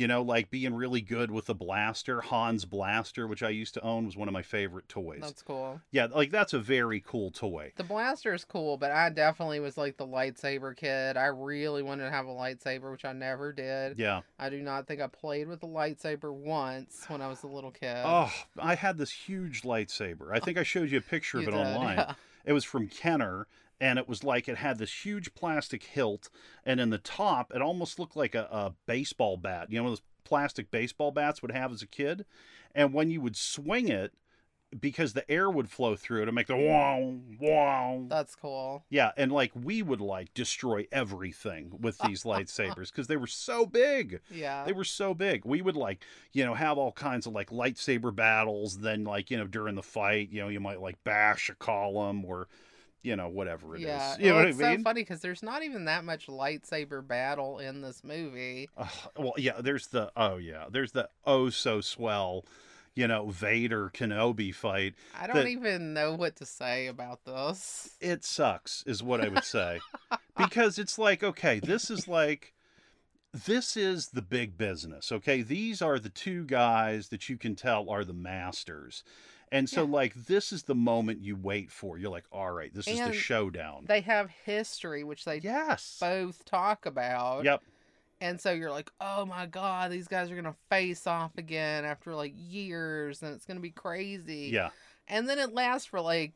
You know, like being really good with the blaster. Han's blaster, which I used to own, was one of my favorite toys. That's cool. Yeah, like that's a very cool toy. The blaster is cool, but I definitely was like the lightsaber kid. I really wanted to have a lightsaber, which I never did. Yeah. I do not think I played with the lightsaber once when I was a little kid. Oh, I had this huge lightsaber. I think I showed you a picture of it did, online. yeah. It was from Kenner, and it was like it had this huge plastic hilt, and in the top, it almost looked like a, a baseball bat. You know, those plastic baseball bats would have as a kid. And when you would swing it, because the air would flow through it and make the wow, wow. That's cool. Yeah, and like we would like destroy everything with these lightsabers because they were so big. Yeah. They were so big. We would like, you know, have all kinds of like lightsaber battles. Then, like, you know, during the fight, you know, you might like bash a column or, you know, whatever it is. yeah. You know well, what I it's mean? so funny because there's not even that much lightsaber battle in this movie. Ugh, well, yeah, there's the, oh, yeah, there's the oh so swell, you know, Vader Kenobi fight. I don't that- even know what to say about this. It sucks, is what I would say. because it's like, okay, this is like, this is the big business, okay? These are the two guys that you can tell are the masters. And so, Yeah. like, this is the moment you wait for. You're like, all right, this is the showdown. They have history, which they yes. both talk about. Yep. And so you're like, oh my God, these guys are going to face off again after like years and it's going to be crazy. Yeah. And then it lasts for like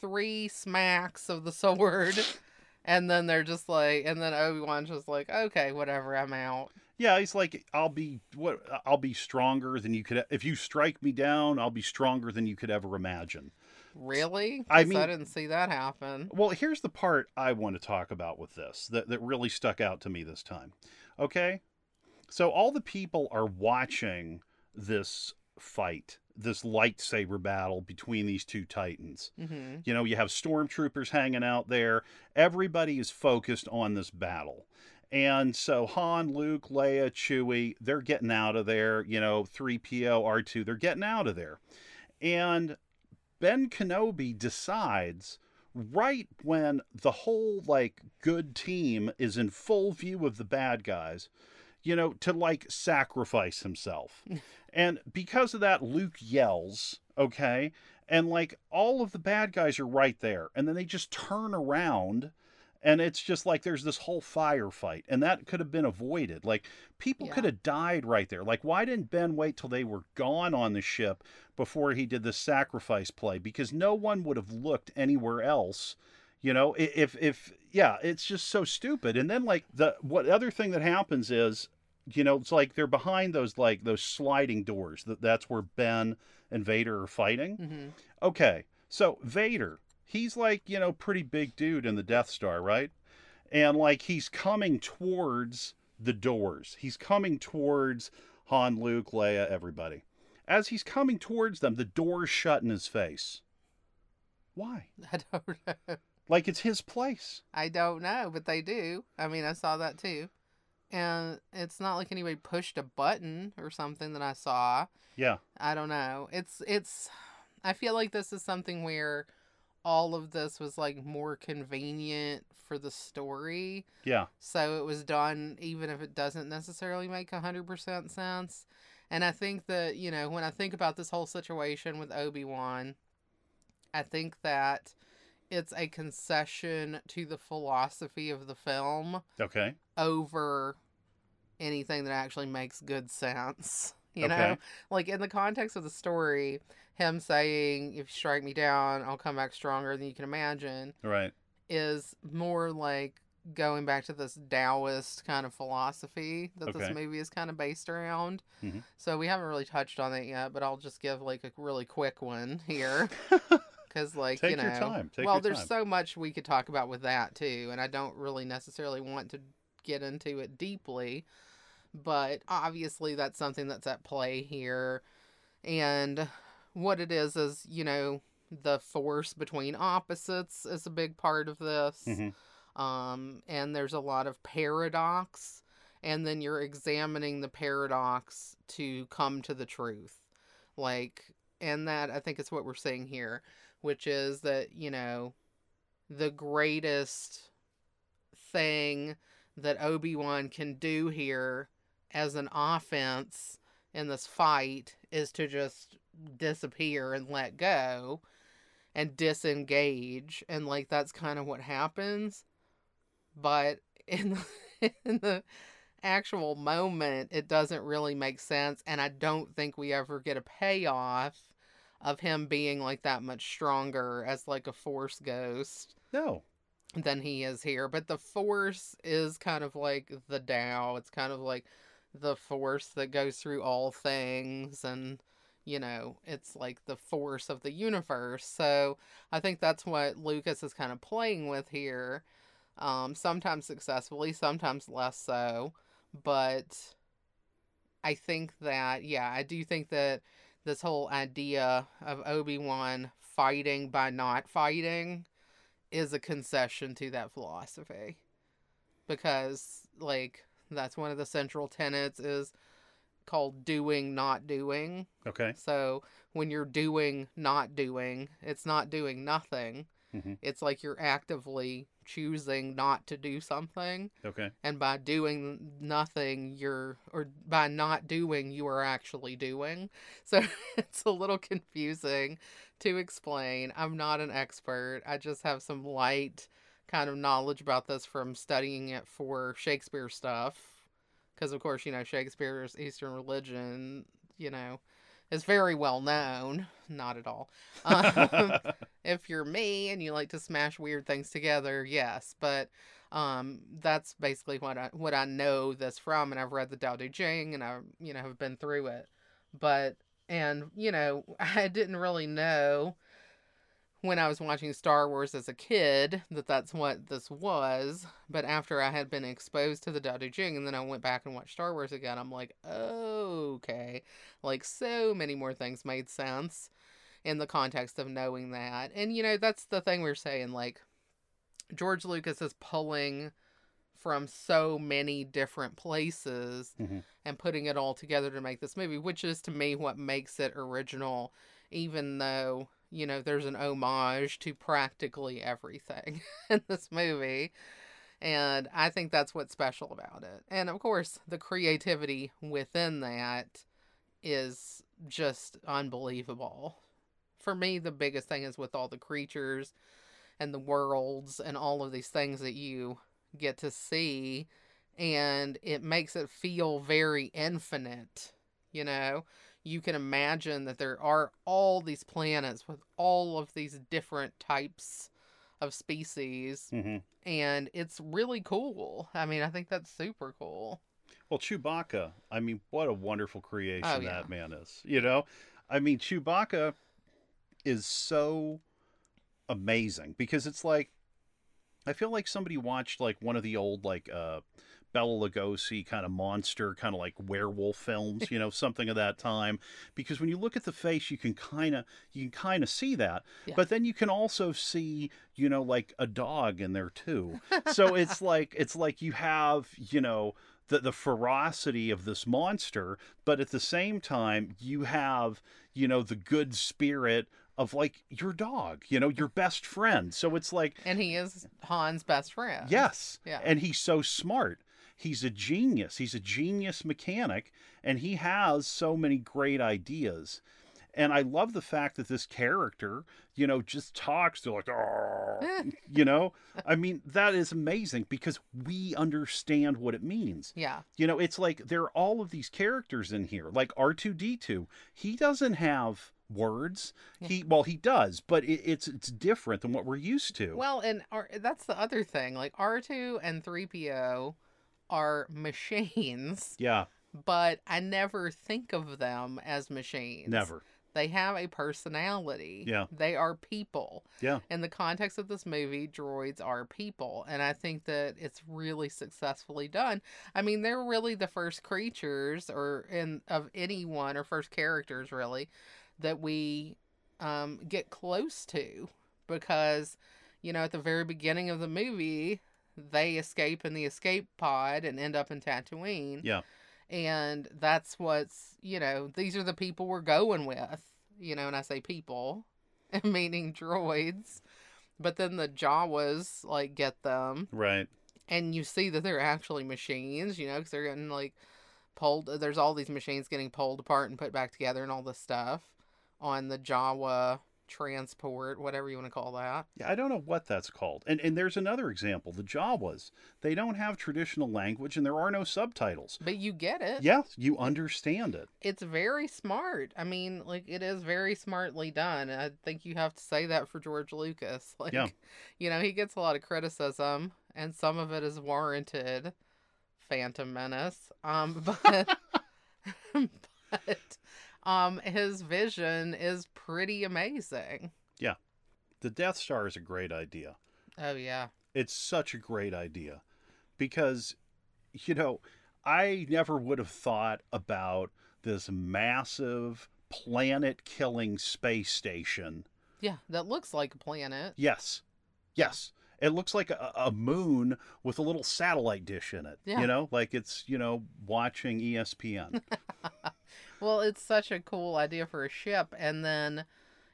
three smacks of the sword. and then they're just like, and then Obi Wan's just like, okay, whatever, I'm out. Yeah, he's like, I'll be what? I'll be stronger than you could. If you strike me down, I'll be stronger than you could ever imagine. Really? I mean- I didn't see that happen. Well, here's the part I want to talk about with this that, that really stuck out to me this time. Okay? So, all the people are watching this fight, this lightsaber battle between these two titans. hmm You know, you have stormtroopers hanging out there. Everybody is focused on this battle. And so Han, Luke, Leia, Chewie, they're getting out of there. You know, 3PO, R2, they're getting out of there. And Ben Kenobi decides right when the whole like good team is in full view of the bad guys, you know, to like sacrifice himself. and because of that, Luke yells, okay? And like all of the bad guys are right there. And then they just turn around and it's just like there's this whole firefight and that could have been avoided like people Yeah. could have died right there like why didn't ben wait till they were gone on the ship before he did the sacrifice play? Because no one would have looked anywhere else you know if if yeah it's just so stupid and then like the what other thing that happens is you know it's like they're behind those like those sliding doors that that's where ben and vader are fighting. Hmm Okay, so Vader, he's like, you know, pretty big dude in the Death Star, right? And like he's coming towards the doors. He's coming towards Han, Luke, Leia, everybody. As he's coming towards them, the doors shut in his face. Why? I don't know. Like it's his place. I don't know, but they do. I mean, I saw that too. And it's not like anybody pushed a button or something that I saw. Yeah. I don't know. It's it's I feel like this is something where all of this was like more convenient for the story. Yeah. So it was done even if it doesn't necessarily make 100% sense. And I think that, you know, when I think about this whole situation with Obi-Wan, I think that it's a concession to the philosophy of the film Okay. over anything that actually makes good sense. You Okay. know, like in the context of the story, him saying, "If you strike me down, I'll come back stronger than you can imagine," Right. is more like going back to this Taoist kind of philosophy that this movie is kind of based around. Mhm. So we haven't really touched on it yet, but I'll just give like a really quick one here. Because, like, Take you know, your time, take well, there's so much we could talk about with that too, and I don't really necessarily want to get into it deeply, but obviously that's something that's at play here, and what it is is, you know, the force between opposites is a big part of this, Mhm. um, and there's a lot of paradox, and then you're examining the paradox to come to the truth, like, and that I think is what we're seeing here which is that, you know, the greatest thing that Obi-Wan can do here as an offense in this fight is to just disappear and let go and disengage and like that's kind of what happens but in the, in the actual moment it doesn't really make sense and I don't think we ever get a payoff of him being like that much stronger as like a force ghost No. than he is here. But the force is kind of like the Tao. It's kind of like the force that goes through all things and you know, it's like the force of the universe. So I think that's what Lucas is kind of playing with here. Um, sometimes successfully, sometimes less so. But I think that, yeah, I do think that this whole idea of Obi-Wan fighting by not fighting is a concession to that philosophy because like that's one of the central tenets is called doing not doing Okay. so when you're doing not doing it's not doing nothing Mhm. it's like you're actively choosing not to do something Okay. and by doing nothing you're or by not doing you are actually doing so it's a little confusing to explain i'm not an expert i just have some light kind of knowledge about this from studying it for shakespeare stuff because of course you know shakespeare's eastern religion you know is very well known not at all um, if you're me and you like to smash weird things together, yes. But um, that's basically what I what I know this from, and I've read the Tao Te Ching, and I you know have been through it. But and you know I didn't really know when I was watching Star Wars as a kid that that's what this was. But after I had been exposed to the Tao Te Ching, and then I went back and watched Star Wars again, I'm like, oh, okay, like so many more things made sense in the context of knowing that. And you know, that's the thing we're saying like George Lucas is pulling from so many different places Mhm. and putting it all together to make this movie, which is to me what makes it original even though, you know, there's an homage to practically everything in this movie. And I think that's what's special about it. And of course, the creativity within that is just unbelievable for me the biggest thing is with all the creatures and the worlds and all of these things that you get to see and it makes it feel very infinite you know you can imagine that there are all these planets with all of these different types of species Mhm. and it's really cool i mean i think that's super cool Well, Chewbacca, I mean, what a wonderful creation Oh, yeah. that man is. You know, I mean, Chewbacca is so amazing because it's like, I feel like somebody watched like one of the old, like, uh, Bela Lugosi kind of monster, kind of like werewolf films, you know, something of that time. Because when you look at the face, you can kind of you can kind of see that, Yeah. but then you can also see, you know, like a dog in there too. so it's like it's like you have, you know, the the ferocity of this monster, but at the same time you have, you know, the good spirit of like your dog, you know, your best friend. So it's like and he is han's best friend Yes. Yeah. And he's so smart. He's a genius. He's a genius mechanic and he has so many great ideas. And I love the fact that this character, you know, just talks to like, you know, I mean, that is amazing because we understand what it means. Yeah. You know, it's like there are all of these characters in here, like R2D2. He doesn't have words. Yeah. He well, he does, but it, it's it's different than what we're used to. Well, and R- that's the other thing. Like R2 and 3PO are machines, yeah, but I never think of them as machines. never. They have a personality. Yeah. They are people. Yeah. In the context of this movie, droids are people. And I think that it's really successfully done. I mean, they're really the first creatures or in of anyone or first characters really that we um, get close to because, you know, at the very beginning of the movie, they escape in the escape pod and end up in Tatooine Yeah. and that's what's you know these are the people we're going with you know and i say people meaning droids but then the jawas like get them Right. and you see that they're actually machines you know because they're getting like pulled there's all these machines getting pulled apart and put back together and all this stuff on the jawa transport whatever you want to call that Yeah, I don't know what that's called. And and there's another example, the Jawas. They don't have traditional language and there are no subtitles. but you get it Yeah, you understand it. it's very smart. I mean, like it is very smartly done. I think you have to say that for George Lucas. Like, Yeah. you know, he gets a lot of criticism, and some of it is warranted. Phantom Menace, um, but but um, his vision is pretty amazing. Yeah. The Death Star is a great idea. Oh yeah, It's such a great idea because, you know, I never would have thought about this massive planet killing space station. yeah, that looks like a planet. Yes. Yes. It looks like a, a moon with a little satellite dish in it. Yeah. You know, like it's, you know, watching ESPN. Well, it's such a cool idea for a ship. And then,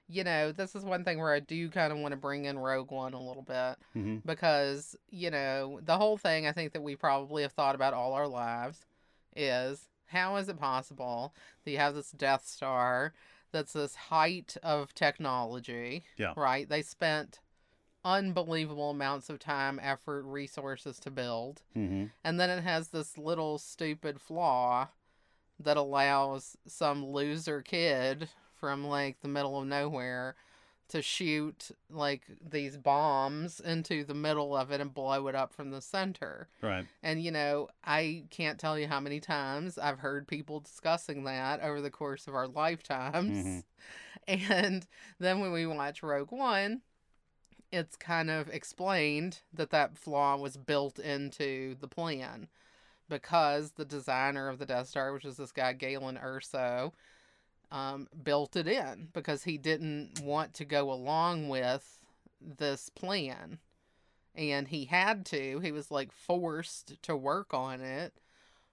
you know, this is one thing where I do kind of want to bring in Rogue One a little bit hmm because, you know, the whole thing I think that we probably have thought about all our lives is how is it possible that you have this Death Star that's this height of technology? Yeah. Right? They spent unbelievable amounts of time, effort, resources to build. hmm And then it has this little stupid flaw that allows some loser kid from like the middle of nowhere to shoot like these bombs into the middle of it and blow it up from the center. Right. And you know, I can't tell you how many times I've heard people discussing that over the course of our lifetimes. Mhm. And then when we watch Rogue One, it's kind of explained that that flaw was built into the plan because the designer of the Death Star, which is this guy Galen Erso, um, built it in because he didn't want to go along with this plan. And he had to. He was like forced to work on it.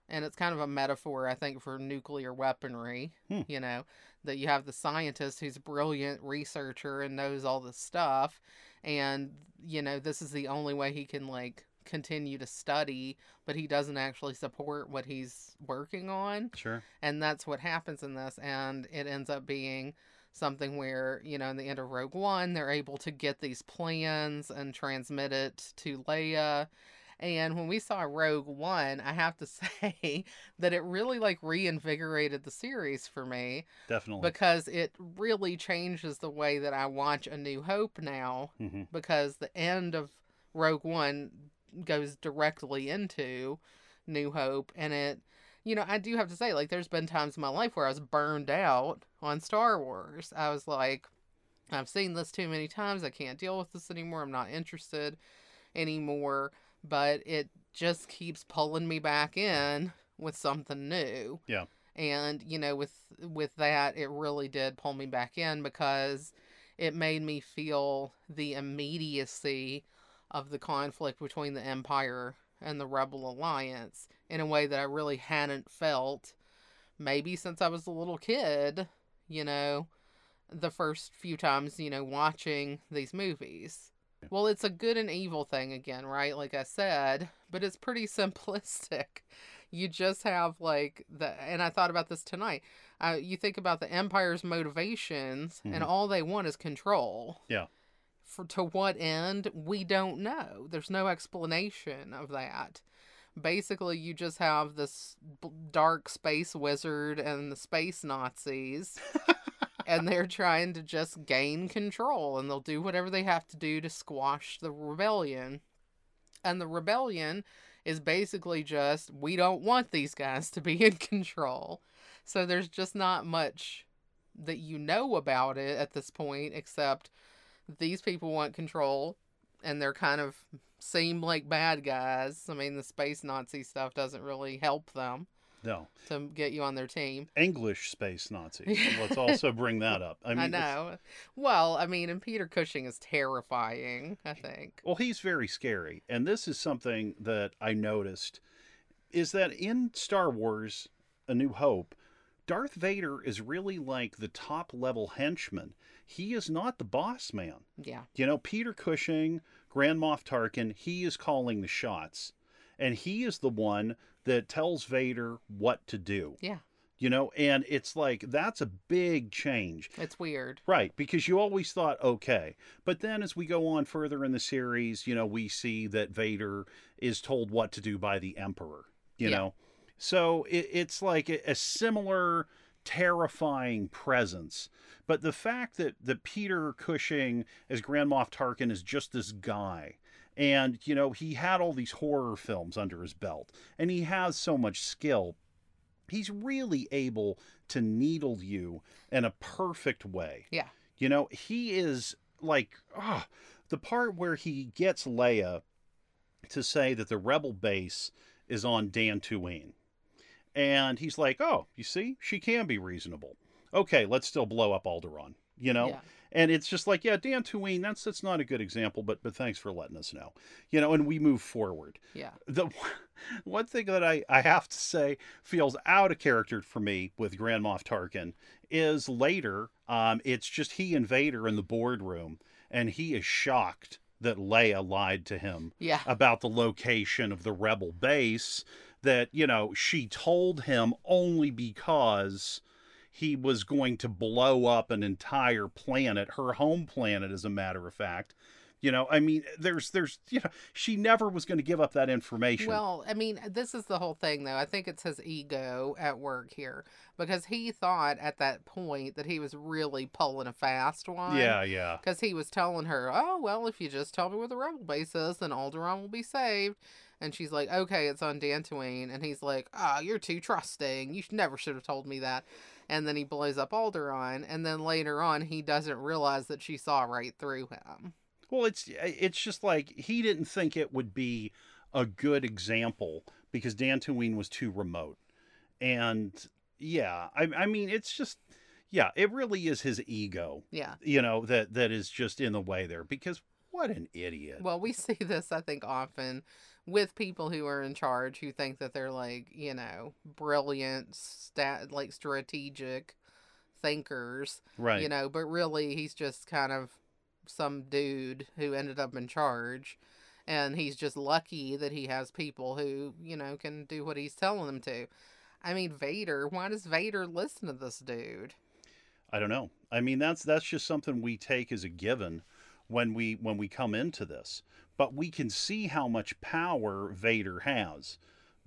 And it's kind of a metaphor, I think, for nuclear weaponry. Hmm. You know, that you have the scientist who's a brilliant researcher and knows all this stuff. And, you know, this is the only way he can, like, continue to study, but he doesn't actually support what he's working on Sure. and that's what happens in this and it ends up being something where you know in the end of rogue one they're able to get these plans and transmit it to leia and when we saw rogue one i have to say that it really like reinvigorated the series for me Definitely. because it really changes the way that i watch a new hope now hmm because the end of Rogue One goes directly into New Hope and it you know, I do have to say like there's been times in my life where I was burned out on Star Wars. I was like I've seen this too many times. I can't deal with this anymore. I'm not interested anymore, but it just keeps pulling me back in with something new. Yeah. And you know, with with that it really did pull me back in because it made me feel the immediacy of the conflict between the Empire and the Rebel Alliance in a way that I really hadn't felt maybe since I was a little kid, you know, the first few times, you know, watching these movies. Well, it's a good and evil thing again, right? Like I said, but it's pretty simplistic. You just have like the, and I thought about this tonight. Uh, you think about the Empire's motivations, and Mhm. all they want is control. Yeah. For to what end? We don't know. There's no explanation of that. Basically, you just have this dark space wizard and the space Nazis and they're trying to just gain control and they'll do whatever they have to do to squash the rebellion. And the rebellion is basically just we don't want these guys to be in control. So there's just not much that you know about it at this point except these people want control and they're kind of seem like bad guys. I mean, the space Nazi stuff doesn't really help them No, to get you on their team. English space Nazis. Let's also bring that up. I I, mean, it's- know. Well, I mean, and Peter Cushing is terrifying, I think. Well, he's very scary. And this is something that I noticed is that in Star Wars A New Hope, Darth Vader is really like the top level henchman. He is not the boss man. Yeah. You know, Peter Cushing, Grand Moff Tarkin, he is calling the shots. And he is the one that tells Vader what to do. Yeah. You know, and it's like that's a big change. It's weird. Right, because you always thought, okay. But then as we go on further in the series, you know, we see that Vader is told what to do by the Emperor, you Yeah. know? So it, it's like a, a similar terrifying presence. But the fact that, that Peter Cushing as Grand Moff Tarkin is just this guy. And, you know, he had all these horror films under his belt, and he has so much skill he's really able to needle you in a perfect way. Yeah. You know, he is like ah, the part where he gets Leia to say that the rebel base is on Dantooine. And he's like, "Oh, you see? She can be reasonable. Okay, let's still blow up Alderaan." You know? Yeah. And it's just like, yeah, Dan Dantooine, that's that's not a good example, but but thanks for letting us know. You know, and we move forward Yeah. the one thing that I, I have to say feels out of character for me with Grand Moff Tarkin is later, um, it's just he and Vader in the boardroom, and he is shocked that Leia lied to him Yeah. about the location of the rebel base. That you know she told him only because he was going to blow up an entire planet, her home planet, as a matter of fact. You know, I mean, there's, there's, you know, she never was going to give up that information. Well, I mean, this is the whole thing, though. I think it's his ego at work here because he thought at that point that he was really pulling a fast one. yeah, yeah, Because he was telling her, oh, well, if you just tell me where the rebel base is, then Alderaan will be saved. And she's like, okay, it's on Dantooine. And he's like, ah, you're too trusting. You never should have told me that. And then he blows up Alderaan. And then later on, he doesn't realize that she saw right through him. Well, it's eh, it's just like he didn't think it would be a good example because Dantooine was too remote, and yeah, I, I mean, it's just yeah, it really is his ego, Yeah. you know, that that is just in the way there because what an idiot. Well, we see this, I think, often with people who are in charge who think that they're like, you know, brilliant, stat, like strategic thinkers, right. you know, but really he's just kind of some dude who ended up in charge. And he's just lucky that he has people who, you know, can do what he's telling them to. I mean, Vader, why does Vader listen to this dude? I don't know. I mean, that's that's just something we take as a given when we when we come into this. But we can see how much power Vader has.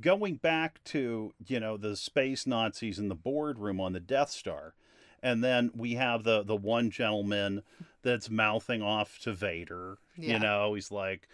Going back to, you know, the space Nazis in the boardroom on the Death Star. And then we have the the one gentleman that's mouthing off to Vader. Yeah. You know, he's like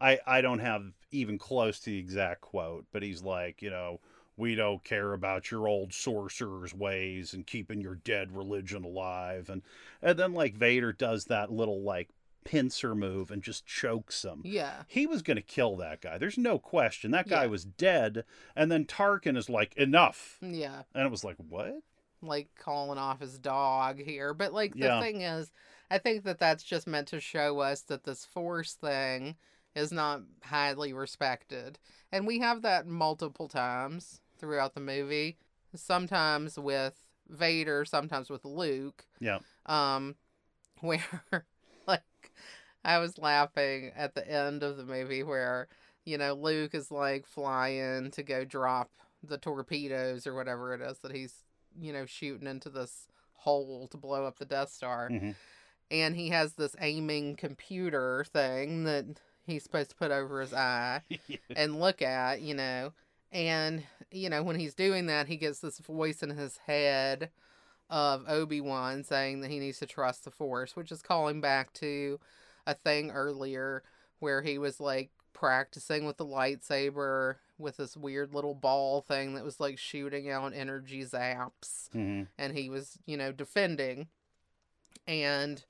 I I don't have even close to the exact quote, but he's like, you know, we don't care about your old sorcerer's ways and keeping your dead religion alive and and then like Vader does that little like pincer move and just chokes him. Yeah. He was going to kill that guy. There's no question. That guy Yeah. was dead and then Tarkin is like enough. Yeah. And it was like, "What?" like calling off his dog here. But like the Yeah. thing is, I think that that's just meant to show us that this force thing is not highly respected. And we have that multiple times throughout the movie. Sometimes with Vader, sometimes with Luke. Yeah. Um where like I was laughing at the end of the movie where, you know, Luke is like flying to go drop the torpedoes or whatever it is that he's, you know, shooting into this hole to blow up the Death Star. Mhm. And he has this aiming computer thing that he's supposed to put over his eye and look at, you know. And, you know, when he's doing that, he gets this voice in his head of Obi Wan saying that he needs to trust the Force, which is calling back to a thing earlier where he was like practicing with the lightsaber with this weird little ball thing that was like shooting out energy zaps Mhm. and he was, you know, defending. And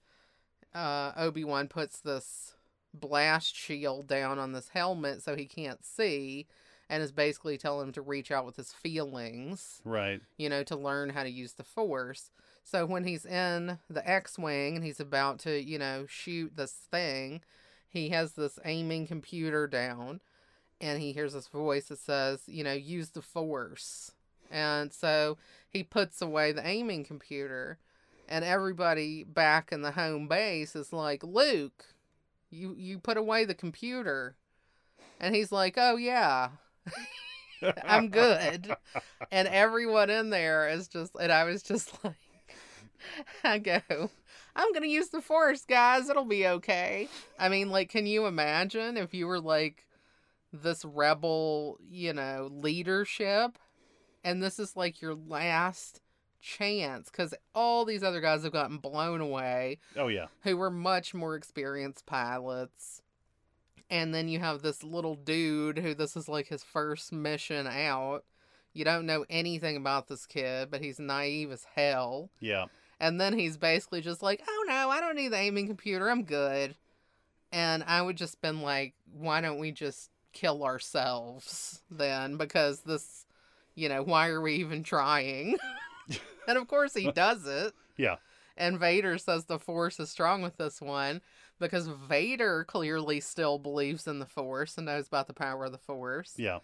uh, Obi Wan puts this blast shield down on this helmet so he can't see, and is basically telling him to reach out with his feelings, Right. you know, to learn how to use the Force. So when he's in the X Wing and he's about to, you know, shoot this thing, he has this aiming computer down and he hears this voice that says, you know, use the Force. And so he puts away the aiming computer and everybody back in the home base is like, Luke, you, you put away the computer. And he's like, oh, yeah. I'm good. and everyone in there is just, and I was just like, I go, I'm going to use the force, guys. It'll be okay. I mean, like, can you imagine if you were like this rebel, you know, leadership, and this is like your last chance because all these other guys have gotten blown away Oh yeah. who were much more experienced pilots. And then you have this little dude who this is like his first mission out. You don't know anything about this kid, but he's naive as hell. Yeah. And then he's basically just like, oh no, I don't need the aiming computer. I'm good. And I would just been like, why don't we just kill ourselves then? Because this, you know, why are we even trying? and of course he does it. Yeah. And Vader says the Force is strong with this one because Vader clearly still believes in the Force and knows about the power of the Force. Yeah.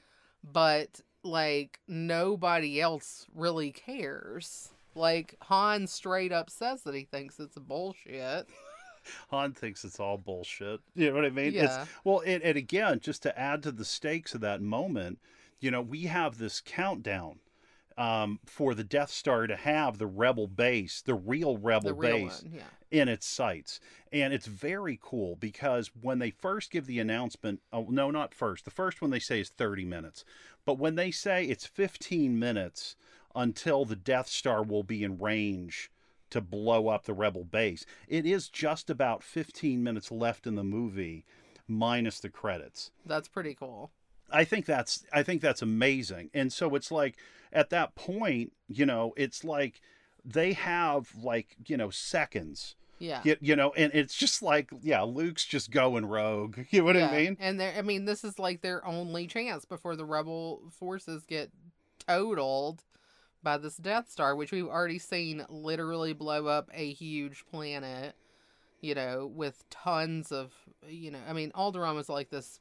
But, like, nobody else really cares. Like, Han straight up says that he thinks it's bullshit. Han thinks it's all bullshit. You know what I mean? Yeah. It's, well, and, and again, just to add to the stakes of that moment, you know, we have this countdown um, for the Death Star to have the rebel base, the real rebel The real base, one, yeah. in its sights. And it's very cool because when they first give the announcement, oh, no, not first. The first one they say is 30 minutes. But when they say it's 15 minutes until the Death Star will be in range to blow up the rebel base, it is just about 15 minutes left in the movie minus the credits. That's pretty cool. I think that's I think that's amazing. And so it's like at that point, you know, it's like they have like, you know, seconds. Yeah. You, you know, and it's just like, yeah, Luke's just going rogue. You know what Yeah, I mean? And they I mean, this is like their only chance before the rebel forces get totaled by this Death Star, which we've already seen literally blow up a huge planet, you know, with tons of, you know, I mean, Alderaan was like this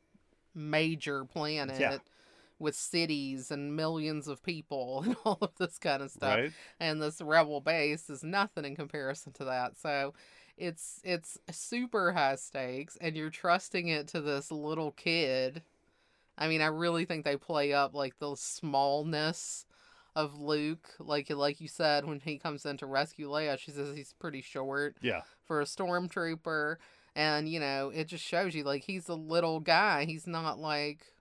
major planet Yeah. with cities and millions of people and all of this kind of stuff Right? and this rebel base is nothing in comparison to that so it's it's super high stakes and you're trusting it to this little kid i mean i really think they play up like the smallness of luke like like you said when he comes in to rescue leia she says he's pretty short Yeah. for a stormtrooper and you know it just shows you like he's a little guy he's not like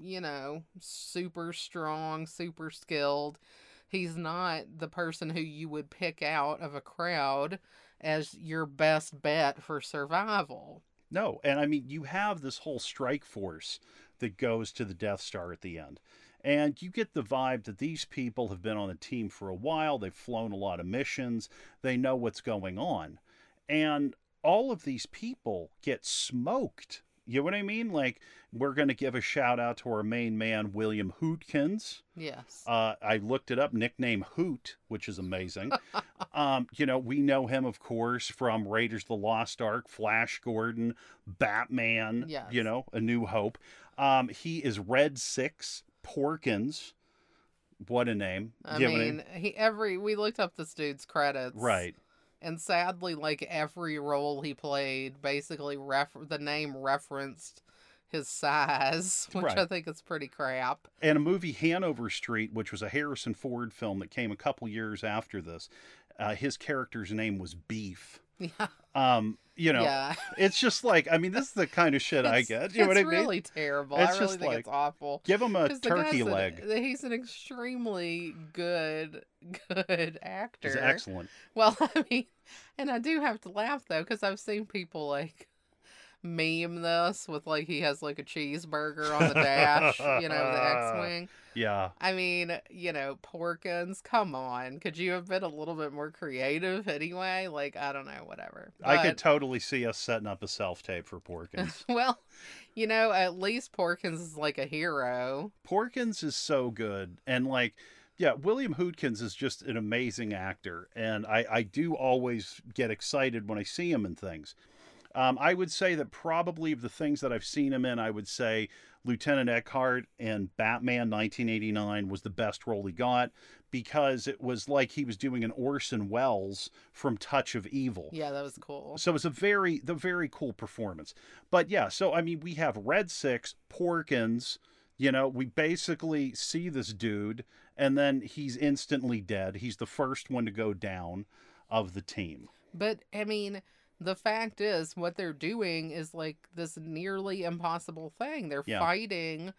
you know super strong super skilled he's not the person who you would pick out of a crowd as your best bet for survival No, and I mean you have this whole strike force that goes to the Death Star at the end. And you get the vibe that these people have been on the team for a while, they've flown a lot of missions, they know what's going on. And all of these people get smoked. You know what I mean? Like we're going to give a shout out to our main man William Hootkins. yes Uh, I looked it up, nickname Hoot, which is amazing. um, you know, we know him, of course, from Raiders of the Lost Ark, Flash Gordon, Batman, Yes. you know, A New Hope. Um, he is Red Six, Porkins. What a name. i You know what mean he every we looked up this dude's credits right. And sadly, like every role he played, basically ref- the name referenced his size, which I think is pretty crap. And a movie Hanover Street, which was a Harrison Ford film that came a couple years after this, uh, his character's name was Beef. Yeah, Um, you know, yeah. it's just like I mean, this is the kind of shit I get. You know what it's I mean? really terrible. It's I really just think like- it's awful. Give him a turkey an- leg. he's an extremely good, good actor. It's excellent. Well, I mean, and I do have to laugh though because I've seen people like meme this with like he has like a cheeseburger on the dash, you know, the X-wing. Yeah. I mean, you know, Porkins, come on, could you have been a little bit more creative anyway? Like, I don't know, whatever. I could totally see us setting up a self tape for Porkins. well, you know, at least Porkins is like a hero. Porkins is so good. And like, yeah, William Hootkins is just an amazing actor. And I, I do always get excited when I see him in things. Um, I would say that probably of the things that I've seen him in, I would say Lieutenant Eckhardt and Batman 1989 was the best role he got because it was like he was doing an Orson Welles from Touch of Evil. Yeah, that was cool. So it's a very the very cool performance. But yeah, so I mean we have Red Six, Porkins, you know, we basically see this dude and then he's instantly dead. He's the first one to go down of the team. But I mean, the fact is, what they're doing is like this nearly impossible thing. They're Yeah. fighting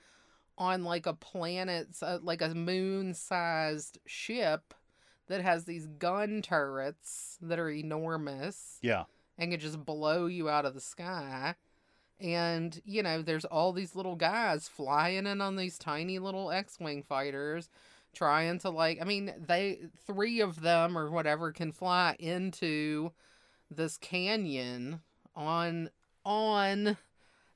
on like a planet, uh, like a moon-sized ship that has these gun turrets that are enormous Yeah. and can just blow you out of the sky. And you know, there's all these little guys flying in on these tiny little X-wing fighters, trying to like. I mean, they three of them or whatever can fly into this canyon on on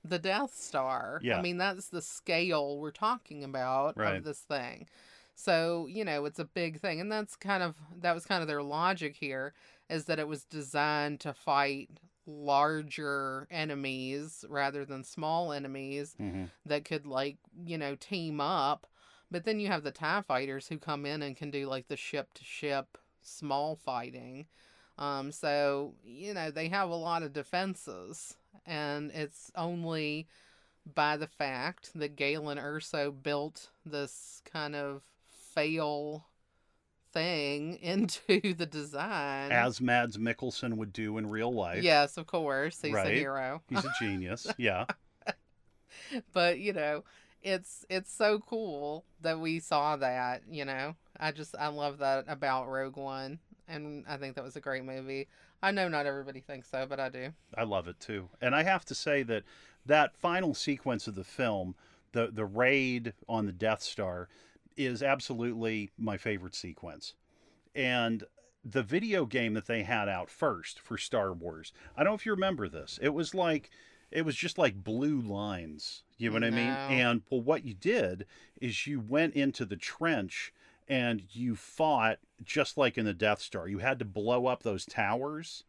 the Death Star. Yeah. I mean, that's the scale we're talking about Right. of this thing. So, you know, it's a big thing. And that's kind of that was kind of their logic here is that it was designed to fight larger enemies rather than small enemies hmm that could like, you know, team up. But then you have the TIE fighters who come in and can do like the ship to ship small fighting. Um, so, you know, they have a lot of defenses. And it's only by the fact that Galen Erso built this kind of fail thing into the design. As Mads Mikkelsen would do in real life. yes, of course, he's a hero. He's a genius. Yeah. but you know it's it's so cool that we saw that you know i just i love that about rogue one and i think that was a great movie i know not everybody thinks so but i do I love it too. And I have to say that that final sequence of the film, the the raid on the Death Star, is absolutely my favorite sequence. And the video game that they had out first for Star Wars, I don't know if you remember this. It was like it was just like blue lines. You know what I mean? And well, what you did is you went into the trench and you fought just like in the Death Star. You had to blow up those towers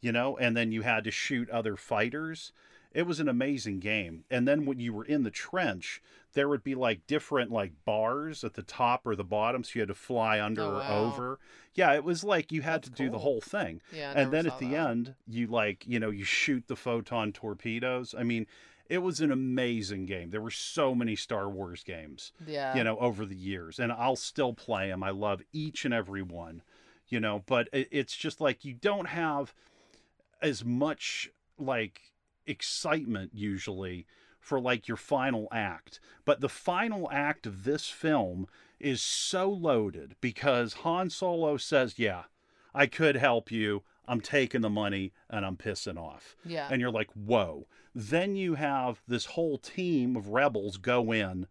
you know, and then you had to shoot other fighters. It was an amazing game. And then when you were in the trench, there would be like different like bars at the top or the bottom, so you had to fly under Oh, or over. Yeah, it was like you had That's to do the whole thing. yeah I and then at the that. end, you like, you know, you shoot the photon torpedoes. I mean, it was an amazing game. There were so many Star Wars games yeah you know, over the years, and I'll still play them. I love each and every one, you know, but it, it's just like you don't have as much like excitement usually for like your final act. But the final act of this film is so loaded because Han Solo says, Yeah, I could help you. I'm taking the money and I'm pissing off yeah and you're like, whoa. Then you have this whole team of rebels go in,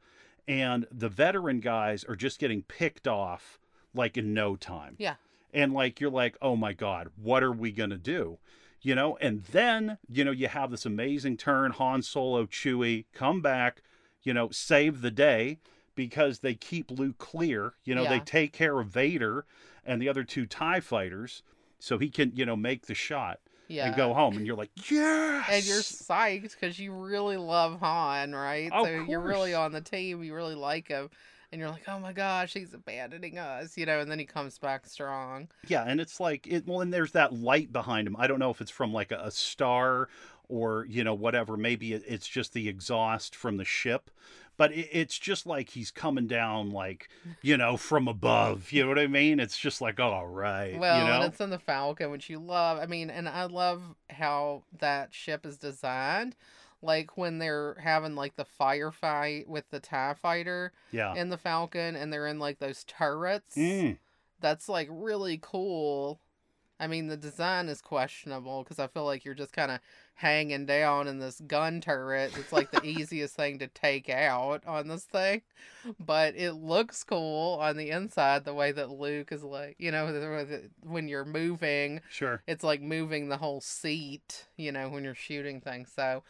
and the veteran guys are just getting picked off like in no time. Yeah. And like, you're like, oh my God, what are we going to do? You know, and then, you know, you have this amazing turn Han Solo, Chewie come back, you know, save the day because they keep Luke clear. You know, they take care of Vader and the other two TIE fighters so he can, you know, make the shot yeah and go home. And you're like, yes. and you're psyched because you really love Han, right? Of so you're really on the team. You really like him, and you're like, oh my gosh, he's abandoning us, you know, and then he comes back strong. Yeah, and it's like it. Well, and there's that light behind him. I don't know if it's from like a, a star or you know whatever. Maybe it, it's just the exhaust from the ship, but it, it's just like he's coming down like you know from above. You know what I mean? It's just like all right. Well, you know? and it's in the Falcon, which you love. I mean, and I love how that ship is designed. Like when they're having like the firefight with the TIE fighter yeah. in the Falcon and they're in like those turrets. Mm, That's like really cool. I mean, the design is questionable because I feel like you're just kind of hanging down in this gun turret. It's like the easiest thing to take out on this thing, but it looks cool on the inside. The way that Luke is like, you know, when you're moving, sure. it's like moving the whole seat. You know, when you're shooting things. So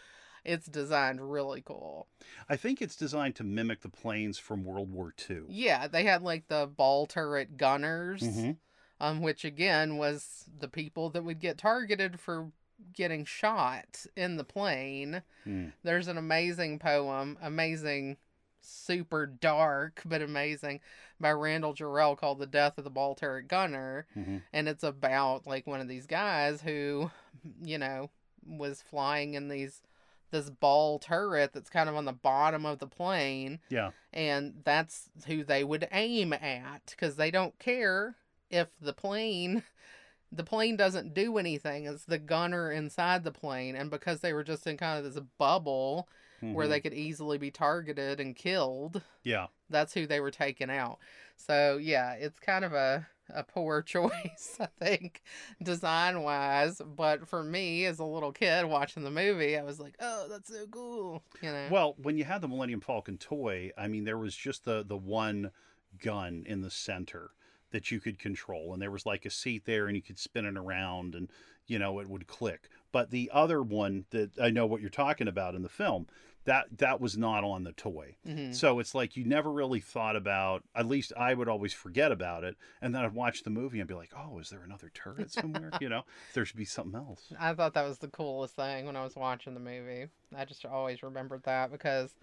it's designed really cool. I think it's designed to mimic the planes from World War II. Yeah, they had like the ball turret gunners. hmm um, which again was the people that would get targeted for getting shot in the plane. Mm. There's an amazing poem, amazing, super dark, but amazing, by Randall Jarrell called The Death of the Ball Turret Gunner. hmm And it's about like one of these guys who, you know, was flying in these this ball turret that's kind of on the bottom of the plane Yeah. and that's who they would aim at because they don't care if the plane the plane doesn't do anything it's the gunner inside the plane and because they were just in kind of this bubble where mhm. they could easily be targeted and killed Yeah. that's who they were taking out so yeah it's kind of a a poor choice i think design wise but for me as a little kid watching the movie i was like oh that's so cool you know Well, when you had the Millennium Falcon toy, I mean, there was just the the one gun in the center that you could control, and there was like a seat there, and you could spin it around, and you know it would click. But the other one that I know what you're talking about in the film, that that was not on the toy. Mhm. So it's like you never really thought about. At least I would always forget about it, and then I'd watch the movie and be like, "Oh, is there another turret somewhere? you know, there should be something else." I thought that was the coolest thing when I was watching the movie. I just always remembered that because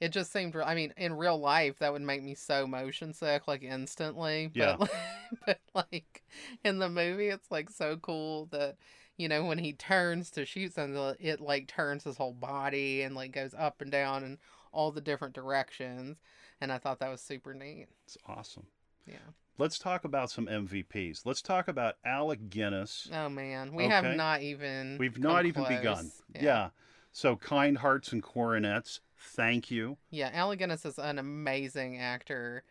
it just seemed. I mean, in real life, that would make me so motion sick, like instantly. Yeah. But, but like in the movie, it's like so cool that you know when he turns to shoot something, it like turns his whole body and like goes up and down in all the different directions. And I thought that was super neat. It's awesome. Yeah. Let's talk about some MVPs. Let's talk about Alec Guinness. Oh man, we Okay. have not even. We've not even close. begun. Yeah. So kind hearts and coronets. Thank you. Yeah, Alec Guinness is an amazing actor.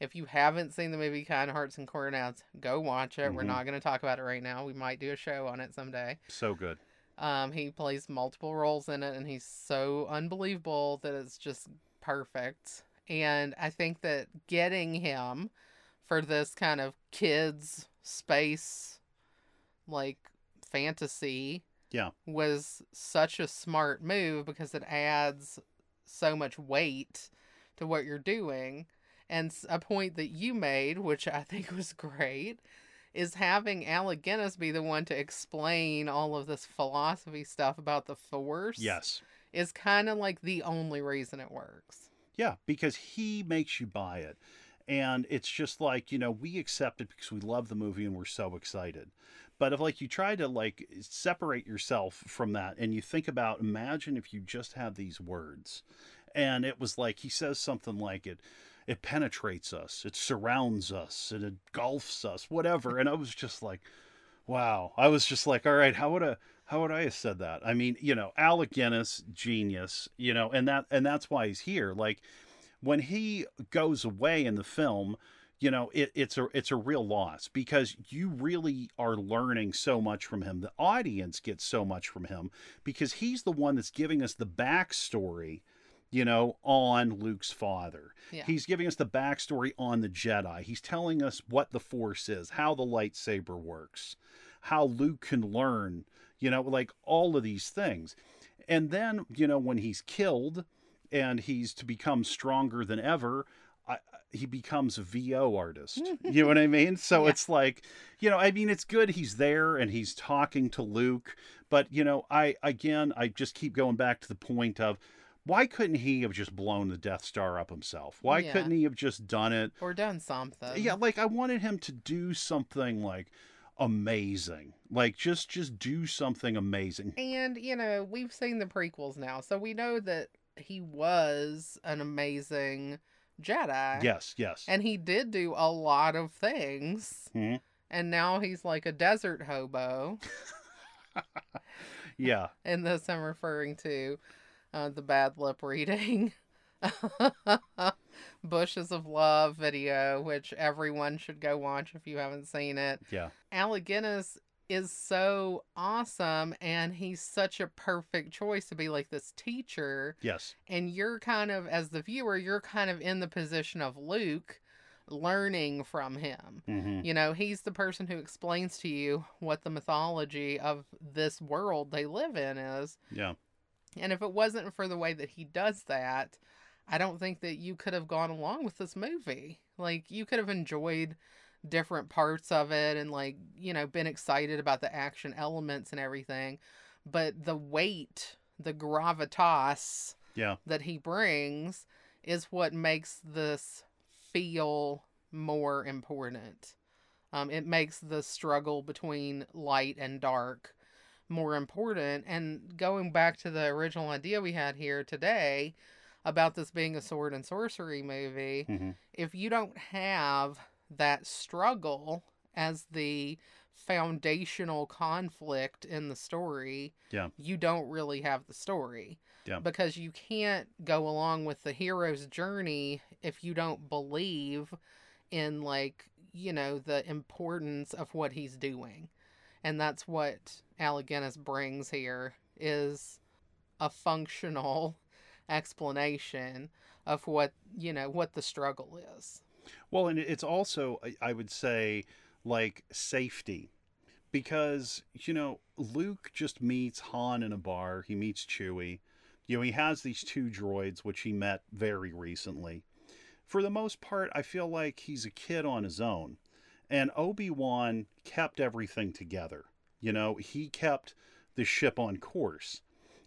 If you haven't seen the movie Kind Hearts and Coronets, go watch it. We're Mhm. not going to talk about it right now. We might do a show on it someday. So good. Um, he plays multiple roles in it, and he's so unbelievable that it's just perfect. And I think that getting him for this kind of kids space, like fantasy, Yeah. was such a smart move because it adds so much weight to what you're doing. And a point that you made, which I think was great, is having Alec Guinness be the one to explain all of this philosophy stuff about the Force. Yes. Is kind of like the only reason it works. Yeah, because he makes you buy it. And it's just like, you know, we accept it because we love the movie and we're so excited. But if like you try to like separate yourself from that and you think about imagine if you just had these words and it was like he says something like it it penetrates us, it surrounds us, it engulfs us, whatever. And I was just like, wow. I was just like, all right, how would I how would I have said that? I mean, you know, Alec Guinness, genius, you know, and that and that's why he's here. Like when he goes away in the film, you know, it, it's a it's a real loss because you really are learning so much from him. The audience gets so much from him because he's the one that's giving us the backstory, you know, on Luke's father. Yeah. He's giving us the backstory on the Jedi. He's telling us what the Force is, how the lightsaber works, how Luke can learn, you know, like all of these things. And then, you know, when he's killed and he's to become stronger than ever, I, he becomes a VO artist. Hmm. you know what I mean? So Yeah. it's like, you know, I mean, it's good he's there and he's talking to Luke, but you know, I again, I just keep going back to the point of why couldn't he have just blown the Death Star up himself? Why Yeah. couldn't he have just done it? Or done something. Yeah, like I wanted him to do something like amazing. Like just just do something amazing. And, you know, we've seen the prequels now, so we know that he was an amazing Jedi. Yes, yes. And he did do a lot of things. Mhm. And now he's like a desert hobo. Yeah. And this I'm referring to uh, the bad lip reading. Bushes of Love video, which everyone should go watch if you haven't seen it. Yeah. Alec Guinness is so awesome and he's such a perfect choice to be like this teacher Yes. and you're kind of as the viewer you're kind of in the position of Luke learning from him hmm you know he's the person who explains to you what the mythology of this world they live in is Yeah. and if it wasn't for the way that he does that I don't think that you could have gone along with this movie like you could have enjoyed different parts of it and like you know been excited about the action elements and everything but the weight the gravitas Yeah. that he brings is what makes this feel more important. Um, it makes the struggle between light and dark more important. And going back to the original idea we had here today about this being a sword and sorcery movie hmm if you don't have that struggle as the foundational conflict in the story, Yeah. you don't really have the story. Yeah. Because you can't go along with the hero's journey if you don't believe in like, you know, the importance of what he's doing. And that's what Guinness brings here is a functional explanation of what, you know, what the struggle is. Well, and it's also, I- would say, like safety. Because, you know, Luke just meets Han in a bar. He meets Chewie. You know, he has these two droids, which he met very recently. For the most part, I feel like he's a kid on his own. And Obi Wan kept everything together. You know, he kept the ship on course.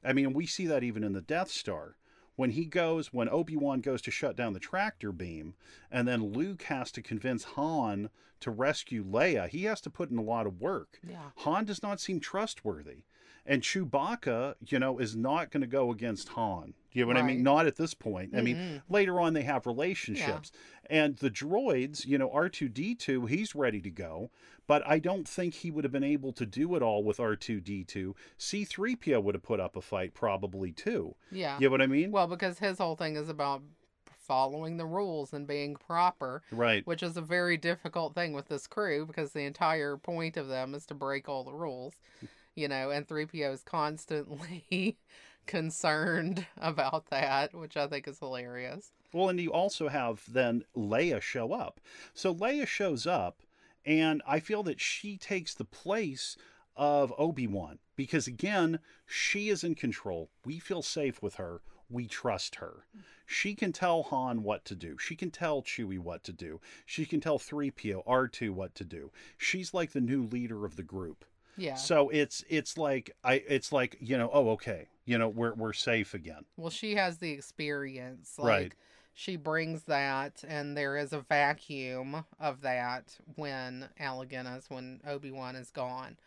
I mean, we see that even in the Death Star. When he goes, when Obi Wan goes to shut down the tractor beam, and then Luke has to convince Han to rescue Leia, he has to put in a lot of work. Yeah. Han does not seem trustworthy. And Chewbacca, you know, is not going to go against Han. You know what I mean? Not at this point. I mean, mm-hmm. later on they have relationships. And the droids, you know, R2D2, he's ready to go. But I don't think he would have been able to do it all with R2D2. C3PO would have put up a fight probably too. Yeah. You know what I mean? Well, because his whole thing is about following the rules and being proper, right. which is a very difficult thing with this crew because the entire point of them is to break all the rules, you know, and 3PO is constantly concerned about that, which I think is hilarious. Well, and you also have then Leia show up. So Leia shows up, and I feel that she takes the place of Obi Wan because, again, she is in control. We feel safe with her. We trust her. She can tell Han what to do. She can tell Chewie what to do. She can tell 3PO, R2 what to do. She's like the new leader of the group. Yeah. So it's it's like I it's like, you know, oh okay, you know, we're we're safe again. Well, she has the experience. Like, Right. She brings that, and there is a vacuum of that when Alec Guinness, when Obi Wan is gone.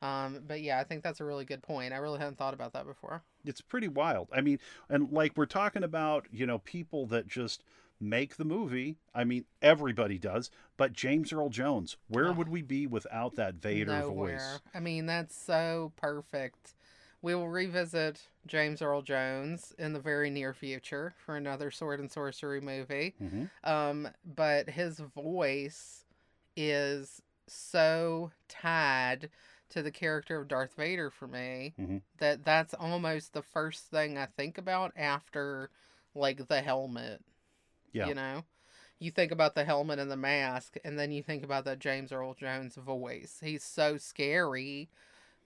Um, but yeah, I think that's a really good point. I really hadn't thought about that before. it's pretty wild. I mean, and like we're talking about, you know, people that just make the movie. I mean, everybody does, but James Earl Jones, where Ugh. would we be without that Vader Nowhere. voice? I mean, that's so perfect. We will revisit James Earl Jones in the very near future for another sword and sorcery movie. hmm Um, but his voice is so tied to the character of Darth Vader for me Mhm. that that's almost the first thing I think about after like the helmet. Yeah. You know? You think about the helmet and the mask and then you think about that James Earl Jones voice. He's so scary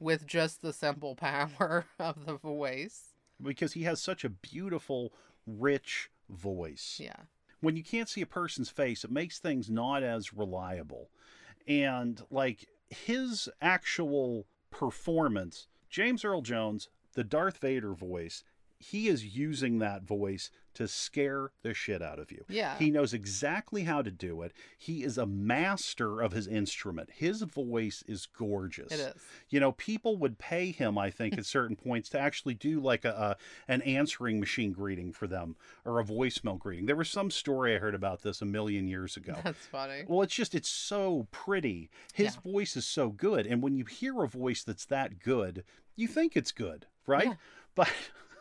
with just the simple power of the voice. Because he has such a beautiful, rich voice. Yeah. When you can't see a person's face, it makes things not as reliable. And like his actual performance, James Earl Jones, the Darth Vader voice, he is using that voice to scare the shit out of you. Yeah. He knows exactly how to do it. He is a master of his instrument. His voice is gorgeous. it is. You know, people would pay him, I think, at certain points to actually do like a, a an answering machine greeting for them or a voicemail greeting. There was some story I heard about this a million years ago. That's funny. Well, it's just it's so pretty. His Yeah. voice is so good, and when you hear a voice that's that good, you think it's good, right? Yeah. But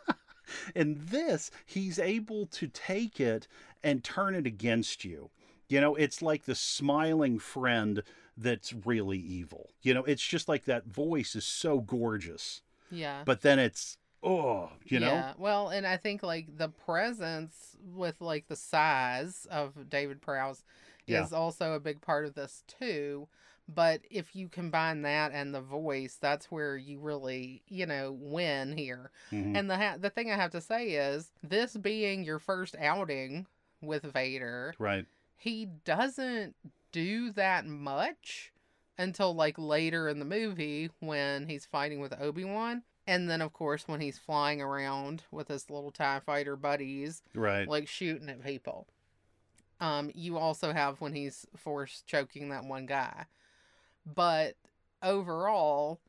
in this, he's able to take it and turn it against you. You know, it's like the smiling friend that's really evil. You know, it's just like that voice is so gorgeous, Yeah. but then it's oh, you know, Yeah. Well, and I think like the presence with like the size of David Prowse Yeah. is also a big part of this too. But if you combine that and the voice, that's where you really, you know, win here. Mhm. And the ha- the thing I have to say is, this being your first outing with Vader, right? he doesn't do that much until like later in the movie when he's fighting with Obi-Wan. And then of course when he's flying around with his little TIE fighter buddies, Right. like shooting at people. Um, you also have when he's force choking that one guy. But overall,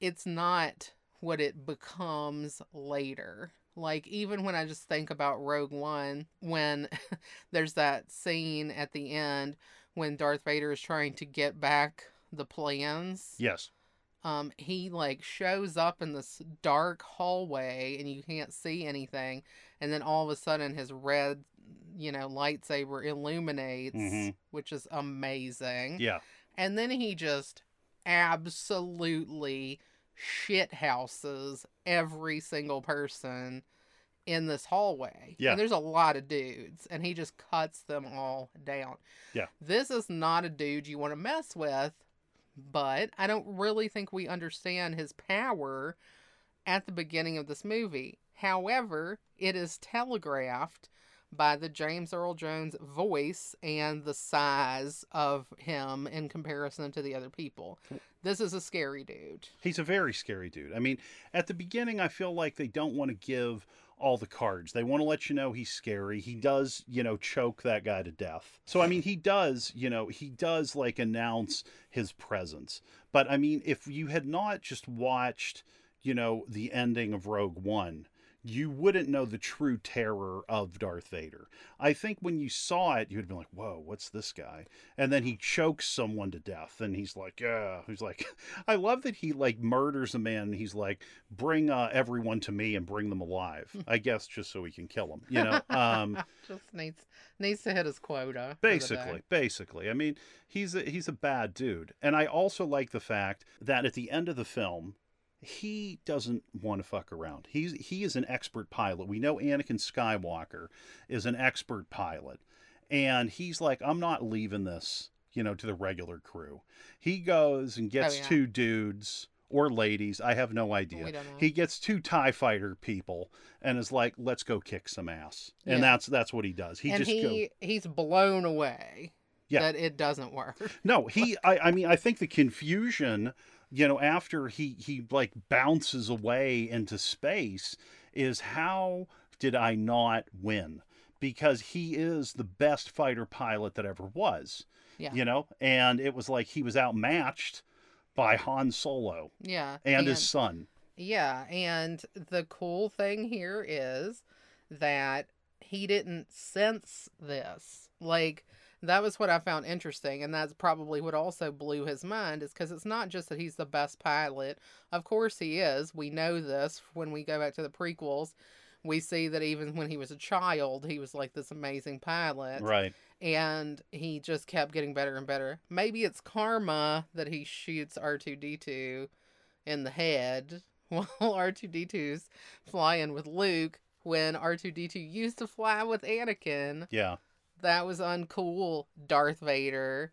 it's not what it becomes later. Like even when I just think about Rogue One, when there's that scene at the end when Darth Vader is trying to get back the plans yes. um he like shows up in this dark hallway and you can't see anything and then all of a sudden his red you know lightsaber illuminates Mhm. which is amazing Yeah. And then he just absolutely shit houses every single person in this hallway. Yeah. And there's a lot of dudes, and he just cuts them all down. Yeah. This is not a dude you want to mess with, but I don't really think we understand his power at the beginning of this movie. However, it is telegraphed by the James Earl Jones voice and the size of him in comparison to the other people. This is a scary dude. He's a very scary dude. I mean, at the beginning, I feel like they don't want to give all the cards. They want to let you know he's scary. He does, you know, choke that guy to death. So, I mean, he does, you know, he does like announce his presence. But, I mean, if you had not just watched, you know, the ending of Rogue One, you wouldn't know the true terror of Darth Vader. I think when you saw it, you'd been like, "Whoa, what's this guy?" And then he chokes someone to death, and he's like, "Yeah." He's like, I love that he like murders a man. And he's like, "Bring uh, everyone to me and bring them alive." I guess just so he can kill them, you know. Um, just needs needs to hit his quota. for the day. basically, basically. I mean, he's a, he's a bad dude, and I also like the fact that at the end of the film, he doesn't want to fuck around. He's he is an expert pilot. We know Anakin Skywalker is an expert pilot, and he's like, I'm not leaving this, you know, to the regular crew. He goes and gets oh, yeah. two dudes or ladies, I have no idea. We don't know. He gets two Tie Fighter people and is like, "Let's go kick some ass," and that's that's what he does. He and just go, he he's blown away Yeah. that it doesn't work. No, he. I, I mean, I think the confusion, you know, after he he like bounces away into space, is how did I not win? Because he is the best fighter pilot that ever was. Yeah. You know, and it was like he was outmatched by Han Solo Yeah. and, his son. Yeah, and the cool thing here is that he didn't sense this. Like that was what I found interesting, and that's probably what also blew his mind is because it's not just that he's the best pilot. Of course he is. We know this when we go back to the prequels. We see that even when he was a child, he was like this amazing pilot Right. and he just kept getting better and better. Maybe it's karma that he shoots R2D2 in the head while R2D2's flying with Luke when R2D2 used to fly with Anakin. Yeah. That was uncool, Darth Vader.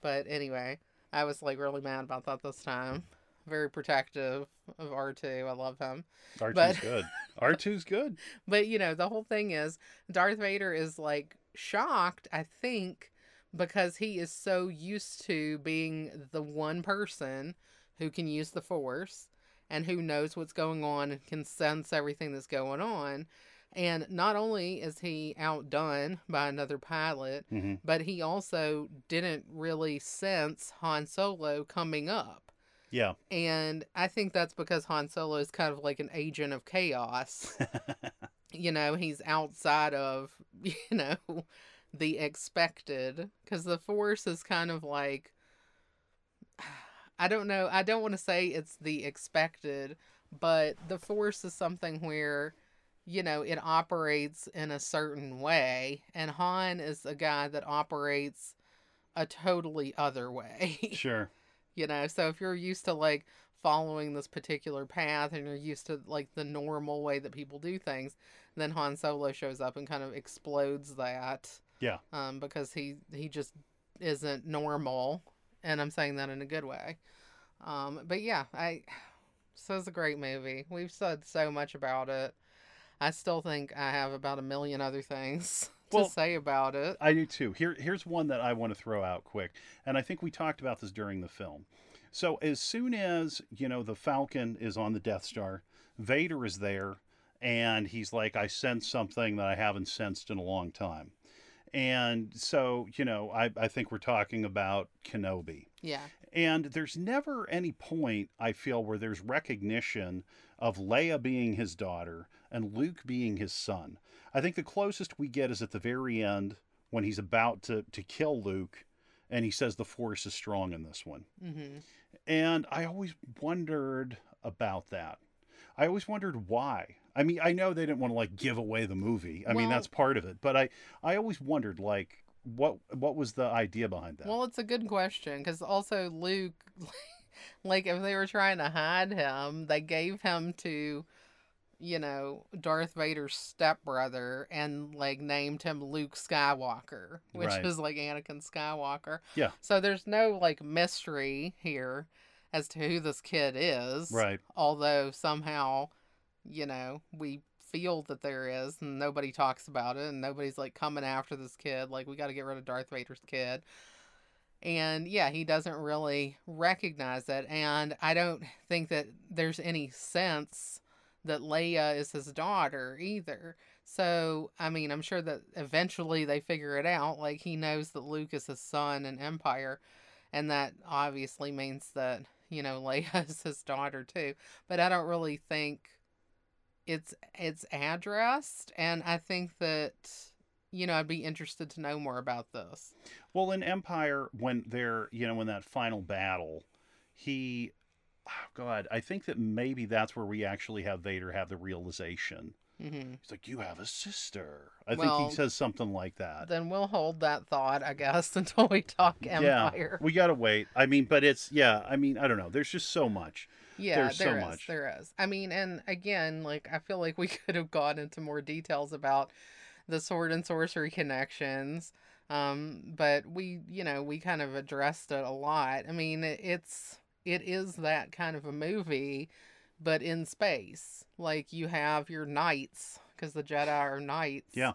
But anyway, I was like really mad about that this time. Very protective of R2. I love him. R2's But- good. R2's good. But you know, the whole thing is Darth Vader is like shocked, I think, because he is so used to being the one person who can use the force and who knows what's going on and can sense everything that's going on. And not only is he outdone by another pilot, hmm but he also didn't really sense Han Solo coming up. Yeah. And I think that's because Han Solo is kind of like an agent of chaos. you know, he's outside of, you know, the expected. Because the Force is kind of like, I don't know, I don't want to say it's the expected, but the Force is something where, you know, it operates in a certain way. And Han is a guy that operates a totally other way. sure. you know so if you're used to like following this particular path and you're used to like the normal way that people do things then han solo shows up and kind of explodes that Yeah. um because he he just isn't normal and i'm saying that in a good way um but yeah i so it's a great movie we've said so much about it i still think i have about a million other things to Well, say about it I do too. Here, here's one that I want to throw out quick, and I think we talked about this during the film. So as soon as you know the Falcon is on the Death Star, Vader is there, and he's like, "I sense something that I haven't sensed in a long time," and so you know, I, I think we're talking about Kenobi. yeah And there's never any point, I feel, where there's recognition of Leia being his daughter and Luke being his son. I think the closest we get is at the very end when he's about to, to kill Luke and he says the Force is strong in this one. mm-hmm And I always wondered about that. I always wondered why. I mean, I know they didn't want to like give away the movie. I mean, that's part of it. But I, I always wondered like what what was the idea behind that? Well, it's a good question because also Luke, like if they were trying to hide him, they gave him to, you know, Darth Vader's stepbrother and like named him Luke Skywalker, which Right. is like Anakin Skywalker. Yeah. So there's no like mystery here as to who this kid is. right. Although somehow, you know, we feel that there is and nobody talks about it and nobody's like coming after this kid like we got to get rid of Darth Vader's kid. And yeah, he doesn't really recognize it and I don't think that there's any sense that Leia is his daughter either. So, I mean, I'm sure that eventually they figure it out like he knows that Luke is his son in Empire and that obviously means that, you know, Leia is his daughter too. But I don't really think it's it's addressed and I think that you know, I'd be interested to know more about this. Well, in Empire, when they're, you know, in that final battle, he, oh God, I think that maybe that's where we actually have Vader have the realization. hmm He's like, You have a sister. I think he says something like that. Then we'll hold that thought, I guess, until we talk Empire. Yeah, we got to wait. I mean, but it's, yeah, I mean, I don't know. There's just so much. Yeah, There's so there is, much. There is. I mean, and again, like I feel like we could have gone into more details about the sword and sorcery connections. Um, but we, you know, we kind of addressed it a lot. I mean, it's it is that kind of a movie, but in space. Like you have your knights because the Jedi are knights. Yeah.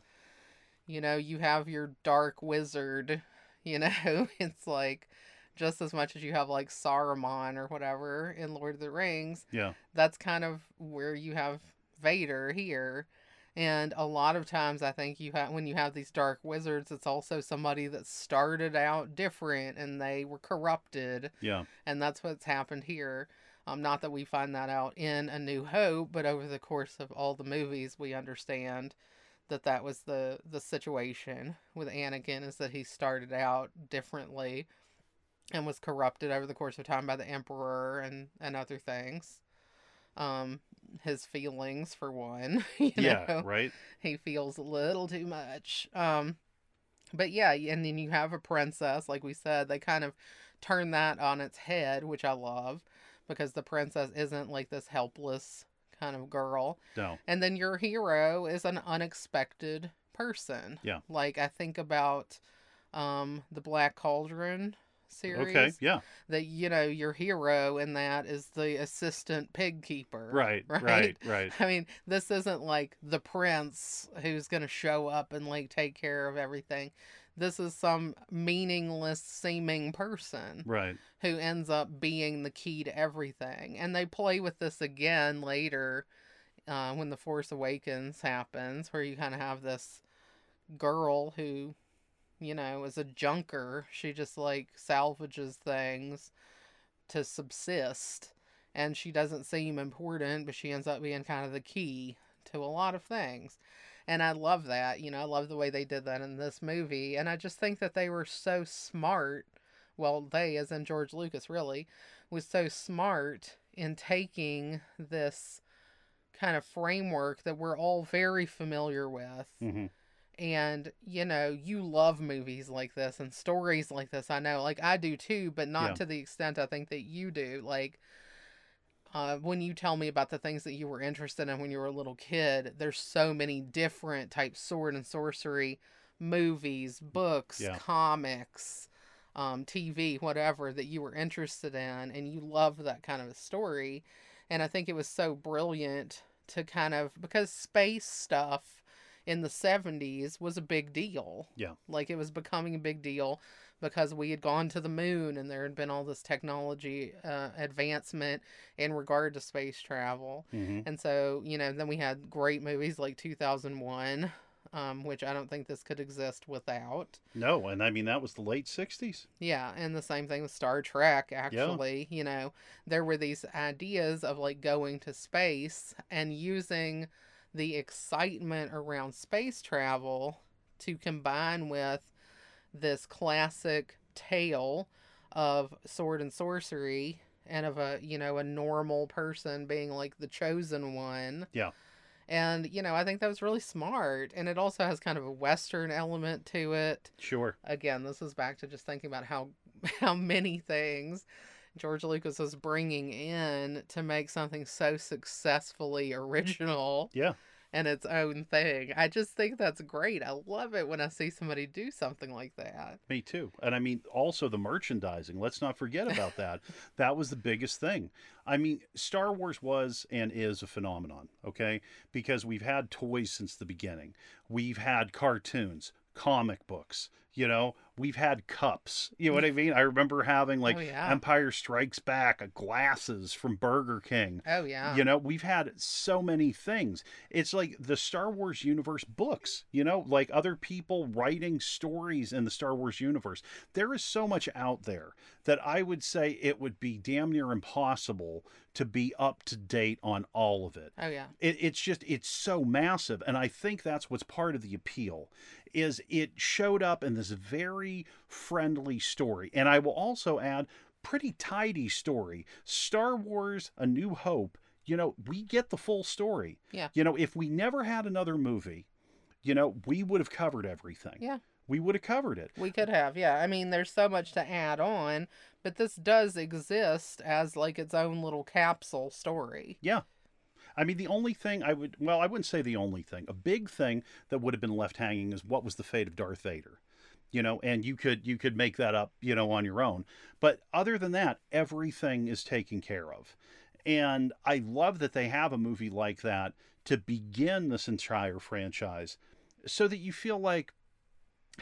You know, you have your dark wizard. You know, it's like just as much as you have like Saruman or whatever in Lord of the Rings, Yeah. that's kind of where you have Vader here. And a lot of times I think you have when you have these dark wizards, it's also somebody that started out different and they were corrupted. Yeah. And that's what's happened here. Um, not that we find that out in A New Hope, but over the course of all the movies, we understand that that was the the situation with Anakin is that he started out differently and was corrupted over the course of time by the emperor and and other things um his feelings for one you Yeah. know Right. he feels a little too much um but yeah and then you have a princess like we said they kind of turn that on its head which i love because the princess isn't like this helpless kind of girl No. and then your hero is an unexpected person. Yeah. Like I think about um the Black Cauldron, series. Okay. Yeah. That you know your hero in that is the assistant pig keeper. Right. Right. Right. Right. I mean, this isn't like the prince who's going to show up and like take care of everything. This is some meaningless seeming person Right. who ends up being the key to everything. And they play with this again later uh, when The Force Awakens happens, where you kind of have this girl who, you know, is a junker. She just like salvages things to subsist. And she doesn't seem important, but she ends up being kind of the key to a lot of things. And I love that. You know, I love the way they did that in this movie. And I just think that they were so smart. Well, they, as in George Lucas, really, was so smart in taking this kind of framework that we're all very familiar with. hmm And, you know, you love movies like this and stories like this. I know, like, I do too, but not Yeah. to the extent I think that you do. Like, uh, when you tell me about the things that you were interested in when you were a little kid, there's so many different types sword and sorcery movies, books, Yeah. comics, um, TV, whatever that you were interested in, and you love that kind of a story. And I think it was so brilliant to kind of because space stuff in the 70s was a big deal. Yeah. Like it was becoming a big deal because we had gone to the moon and there had been all this technology uh, advancement in regard to space travel. hmm And so, you know, then we had great movies like 2001, um, which I don't think this could exist without. No, and I mean that was the late '60s. Yeah, and the same thing with Star Trek, actually. You know, there were these ideas of like going to space and using the excitement around space travel to combine with this classic tale of sword and sorcery and of a, you know, a normal person being like the chosen one. Yeah. And, you know, I think that was really smart. And it also has kind of a Western element to it Sure. again, this is back to just thinking about how how many things George Lucas was bringing in to make something so successfully original Yeah. and its own thing. I just think that's great. I love it when I see somebody do something like that. Me too. And I mean, also the merchandising. Let's not forget about that. that was the biggest thing. I mean, Star Wars was and is a phenomenon, okay? Because we've had toys since the beginning, we've had cartoons, comic books, you know, we've had cups. You know what I mm. mean? I remember having like Oh, yeah. Empire Strikes Back glasses from Burger King. Oh yeah. You know, we've had so many things. It's like the Star Wars universe books, you know, like other people writing stories in the Star Wars universe. There is so much out there that I would say it would be damn near impossible to be up to date on all of it. oh yeah. It, it's just it's so massive and i think that's what's part of the appeal is it showed up in this very friendly story and i will also add pretty tidy story star wars a new hope you know we get the full story Yeah. you know if we never had another movie you know we would have covered everything Yeah. we would have covered it We could have, yeah. I mean, there's so much to add on, but this does exist as like its own little capsule story. Yeah. I mean, the only thing I would, well, I wouldn't say the only thing. A big thing that would have been left hanging is what was the fate of Darth Vader, you know, and you could you could make that up, you know, on your own. But other than that, everything is taken care of, and I love that they have a movie like that to begin this entire franchise, so that you feel like,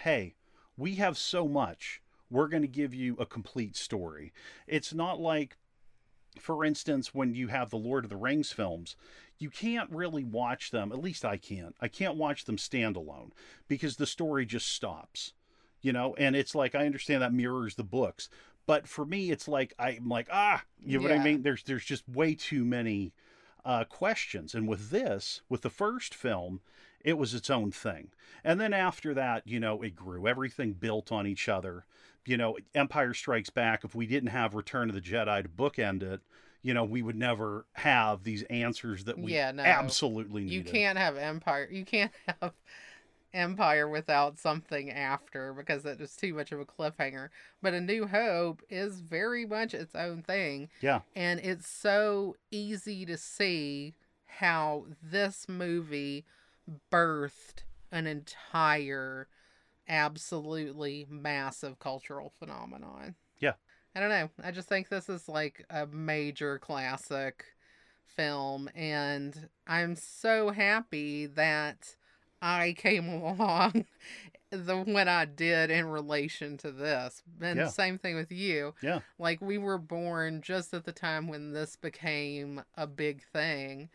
hey, we have so much. We're going to give you a complete story. It's not like for instance, when you have the Lord of the Rings films, you can't really watch them, at least I can't. I can't watch them standalone because the story just stops. You know, and it's like I understand that mirrors the books, but for me it's like I'm like, ah, you know what I mean? There's there's just way too many uh, questions. And with this, with the first film, it was its own thing. And then after that, you know, it grew. Everything built on each other. You know, Empire Strikes Back, if we didn't have Return of the Jedi to bookend it, you know, we would never have these answers that we Yeah, no. absolutely need. You can't have Empire. You can't have Empire without something after because it was too much of a cliffhanger. But A New Hope is very much its own thing. Yeah. And it's so easy to see how this movie birthed an entire absolutely massive cultural phenomenon. Yeah. I don't know. I just think this is like a major classic film, and I'm so happy that I came along the when I did in relation to this. And Yeah. same thing with you. Yeah. Like we were born just at the time when this became a big thing.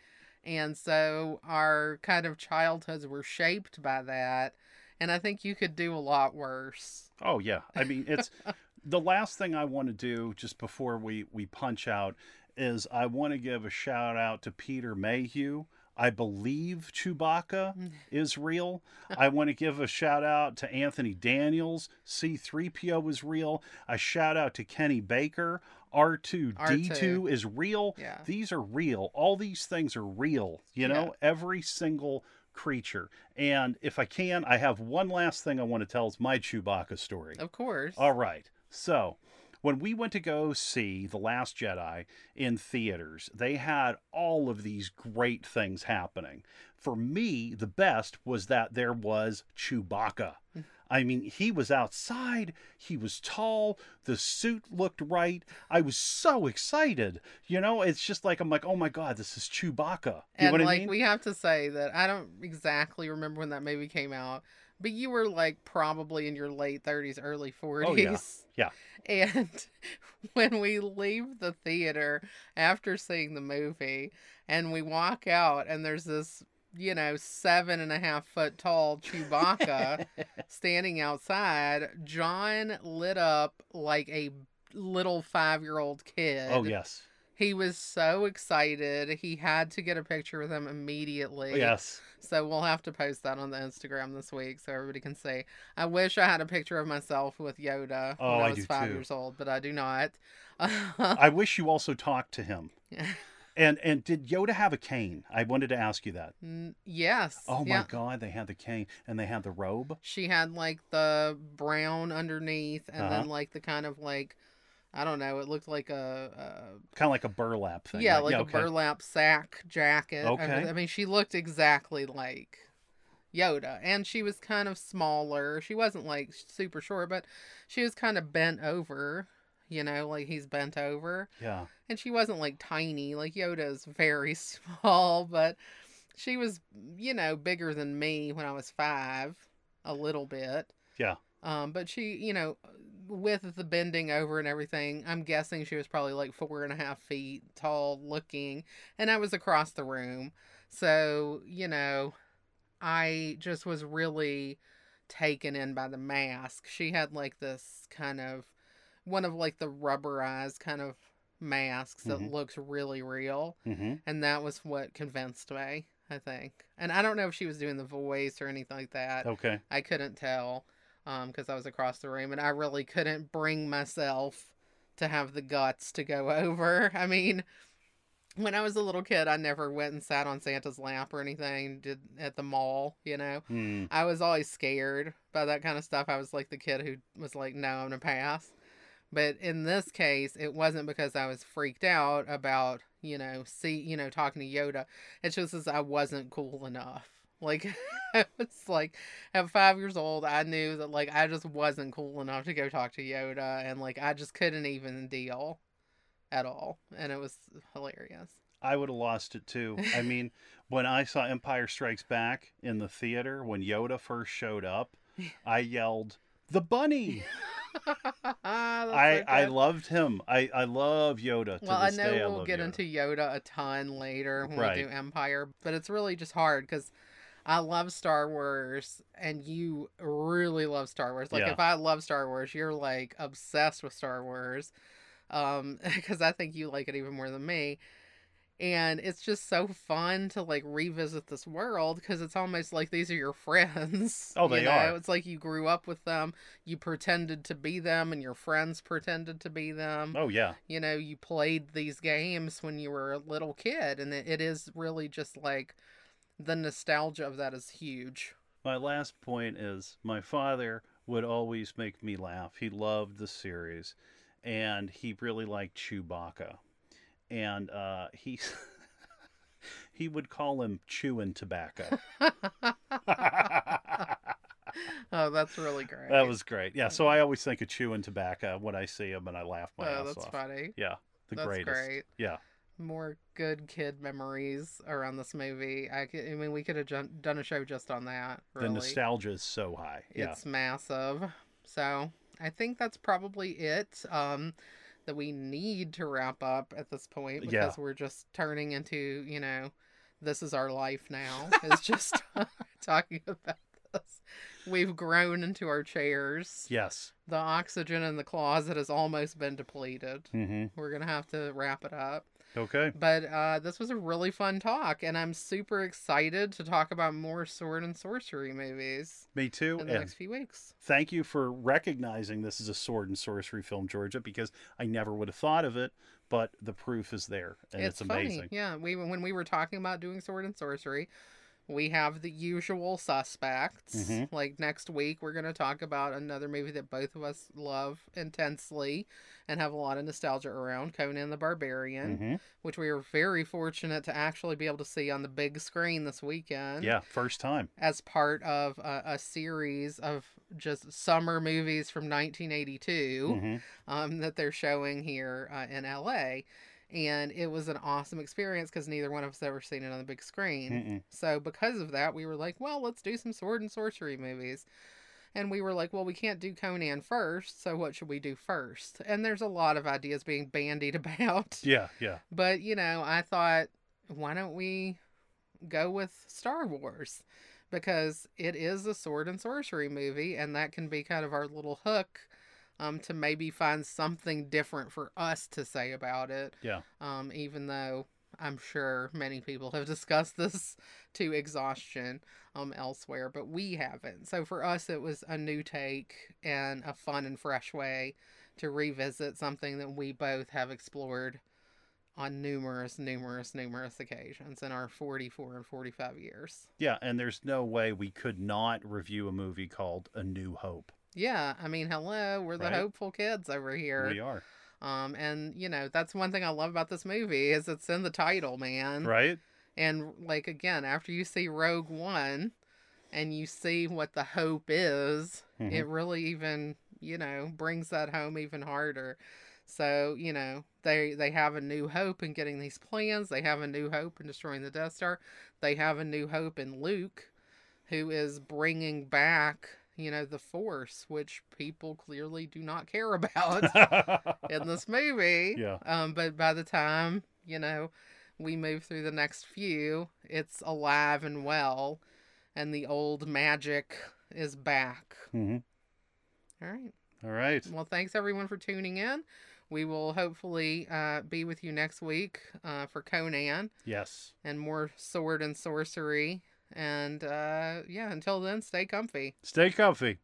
And so our kind of childhoods were shaped by that. And I think you could do a lot worse. Oh yeah. I mean, it's the last thing I want to do just before we we punch out is I want to give a shout out to Peter Mayhew. I believe Chewbacca mm. is real. I want to give a shout out to Anthony Daniels. C3PO is real. A shout out to Kenny Baker. R2D2 is real. Yeah. These are real. All these things are real. You know, every single creature. And if I can, I have one last thing I want to tell. is my Chewbacca story. Of course. All right. So, when we went to go see The Last Jedi in theaters, they had all of these great things happening. For me, the best was that there was Chewbacca. Mm. I mean, he was outside, he was tall, the suit looked right. I was so excited. You know, it's just like, I'm like, oh my God, this is Chewbacca. You and know what like I mean? we have to say that I don't exactly remember when that movie came out, but you were like probably in your late 30s, early 40s. Oh, yeah. Yeah. And when we leave the theater after seeing the movie and we walk out and there's this, you know, seven and a half foot tall Chewbacca standing outside, John lit up like a little five year old kid. oh, yes. He was so excited. He had to get a picture with him immediately. Oh, yes. So we'll have to post that on the Instagram this week so everybody can see. I wish I had a picture of myself with Yoda Oh, when I I was five too. years old, but I do not. I wish you also talked to him. And and did Yoda have a cane? I wanted to ask you that. N- yes. Oh my yeah. God, they had the cane and they had the robe. She had like the brown underneath and Uh-huh. then like the kind of like I don't know, it looked like a, Kind of like a burlap thing. yeah, right? like a okay. burlap sack jacket. Okay. I mean, she looked exactly like Yoda, and she was kind of smaller. She wasn't like super short, but she was kind of bent over. You know, like he's bent over, Yeah. and she wasn't like tiny. Like Yoda's very small, but she was, you know, bigger than me when I was five, a little bit. Yeah. Um, but she, you know, with the bending over and everything, I'm guessing she was probably like four and a half feet tall looking, and I was across the room. So, you know, I just was really taken in by the mask. She had like this kind of one of like the rubberized kind of masks that Mhm. looks really real. hmm And that was what convinced me, I think. And I don't know if she was doing the voice or anything like that. Okay. I couldn't tell because I was across the room and I really couldn't bring myself to have the guts to go over. I mean, when I was a little kid, I never went and sat on Santa's lap or anything did at the mall, you know. Hmm. I was always scared by that kind of stuff. I was like the kid who was like, no, I'm going to pass. But in this case, it wasn't because I was freaked out about, you know, see, you know, talking to Yoda. It's just as I wasn't cool enough. Like, it's like at five years old, I knew that like I just wasn't cool enough to go talk to Yoda, and like I just couldn't even deal at all, and it was hilarious. I would have lost it too. I mean, when I saw Empire Strikes Back in the theater, when Yoda first showed up, I yelled, "The bunny!" I I loved him. I I love Yoda. To well, I know day, we'll love get Yoda. into Yoda a ton later when Right. we do Empire, but it's really just hard because I love Star Wars, and you really love Star Wars. Like Yeah. if I love Star Wars, you're like obsessed with Star Wars, um, because I think you like it even more than me. And it's just so fun to like revisit this world because it's almost like these are your friends. Oh, they you know? are. It's like you grew up with them, you pretended to be them, and your friends pretended to be them Oh yeah. you know you played these games when you were a little kid and it, it is really just like the nostalgia of that is huge My last point is my father would always make me laugh. He loved the series, and he really liked Chewbacca, and uh, he he would call him chewing tobacco. oh, that's really great. That was great. Yeah. So I always think of chewing tobacco when I see him, and I laugh my oh, ass that's off. funny. Yeah, the that's greatest. great. Yeah. More good kid memories around this movie. I, could, I mean, we could have done a show just on that. Really. The nostalgia is so high. Yeah. It's massive. So I think that's probably it. Um, that we need to wrap up at this point because Yeah. we're just turning into, you know, this is our life now. It's just talking about this. We've grown into our chairs. Yes. The oxygen in the closet has almost been depleted. Mm-hmm. We're gonna have to wrap it up. Okay. But uh, this was a really fun talk, and I'm super excited to talk about more sword and sorcery movies Me too. in the And next few weeks. thank you for recognizing this is a sword and sorcery film, Georgia, because I never would have thought of it, but the proof is there, and it's, funny. amazing. Yeah, we when we were talking about doing sword and sorcery, we have the usual suspects. Mhm. Like next week, we're going to talk about another movie that both of us love intensely and have a lot of nostalgia around Conan the Barbarian, hmm which we were very fortunate to actually be able to see on the big screen this weekend. Yeah, first time. As part of a, a series of just summer movies from 1982 hmm um, that they're showing here uh, in LA. And it was an awesome experience because neither one of us ever seen it on the big screen. Mm-mm. So because of that, we were like, well, let's do some sword and sorcery movies. And we were like, well, we can't do Conan first, so what should we do first? And there's a lot of ideas being bandied about. Yeah, yeah. But, you know, I thought, why don't we go with Star Wars? Because it is a sword and sorcery movie, and that can be kind of our little hook um, to maybe find something different for us to say about it. Yeah. Um, even though I'm sure many people have discussed this to exhaustion um, elsewhere, but we haven't. So for us, it was a new take and a fun and fresh way to revisit something that we both have explored on numerous, numerous, numerous occasions in our 44 and 45 years. Yeah, and there's no way we could not review a movie called A New Hope. Yeah, I mean, hello, we're the hopeful kids over here. We are. Um, and you know, that's one thing I love about this movie is it's in the title, man. Right? And like again, after you see Rogue One and you see what the hope is, Mhm. it really even, you know, brings that home even harder. So, you know, they they have a new hope in getting these plans. They have a new hope in destroying the Death Star. They have a new hope in Luke, who is bringing back, you know, the Force, which people clearly do not care about in this movie. Yeah. Um, but by the time, you know, we move through the next few, it's alive and well, and the old magic is back. hmm All right. All right. Well, thanks everyone for tuning in. We will hopefully uh, be with you next week uh, for Conan Yes. and more sword and sorcery. And uh, yeah, until then, stay comfy. Stay comfy.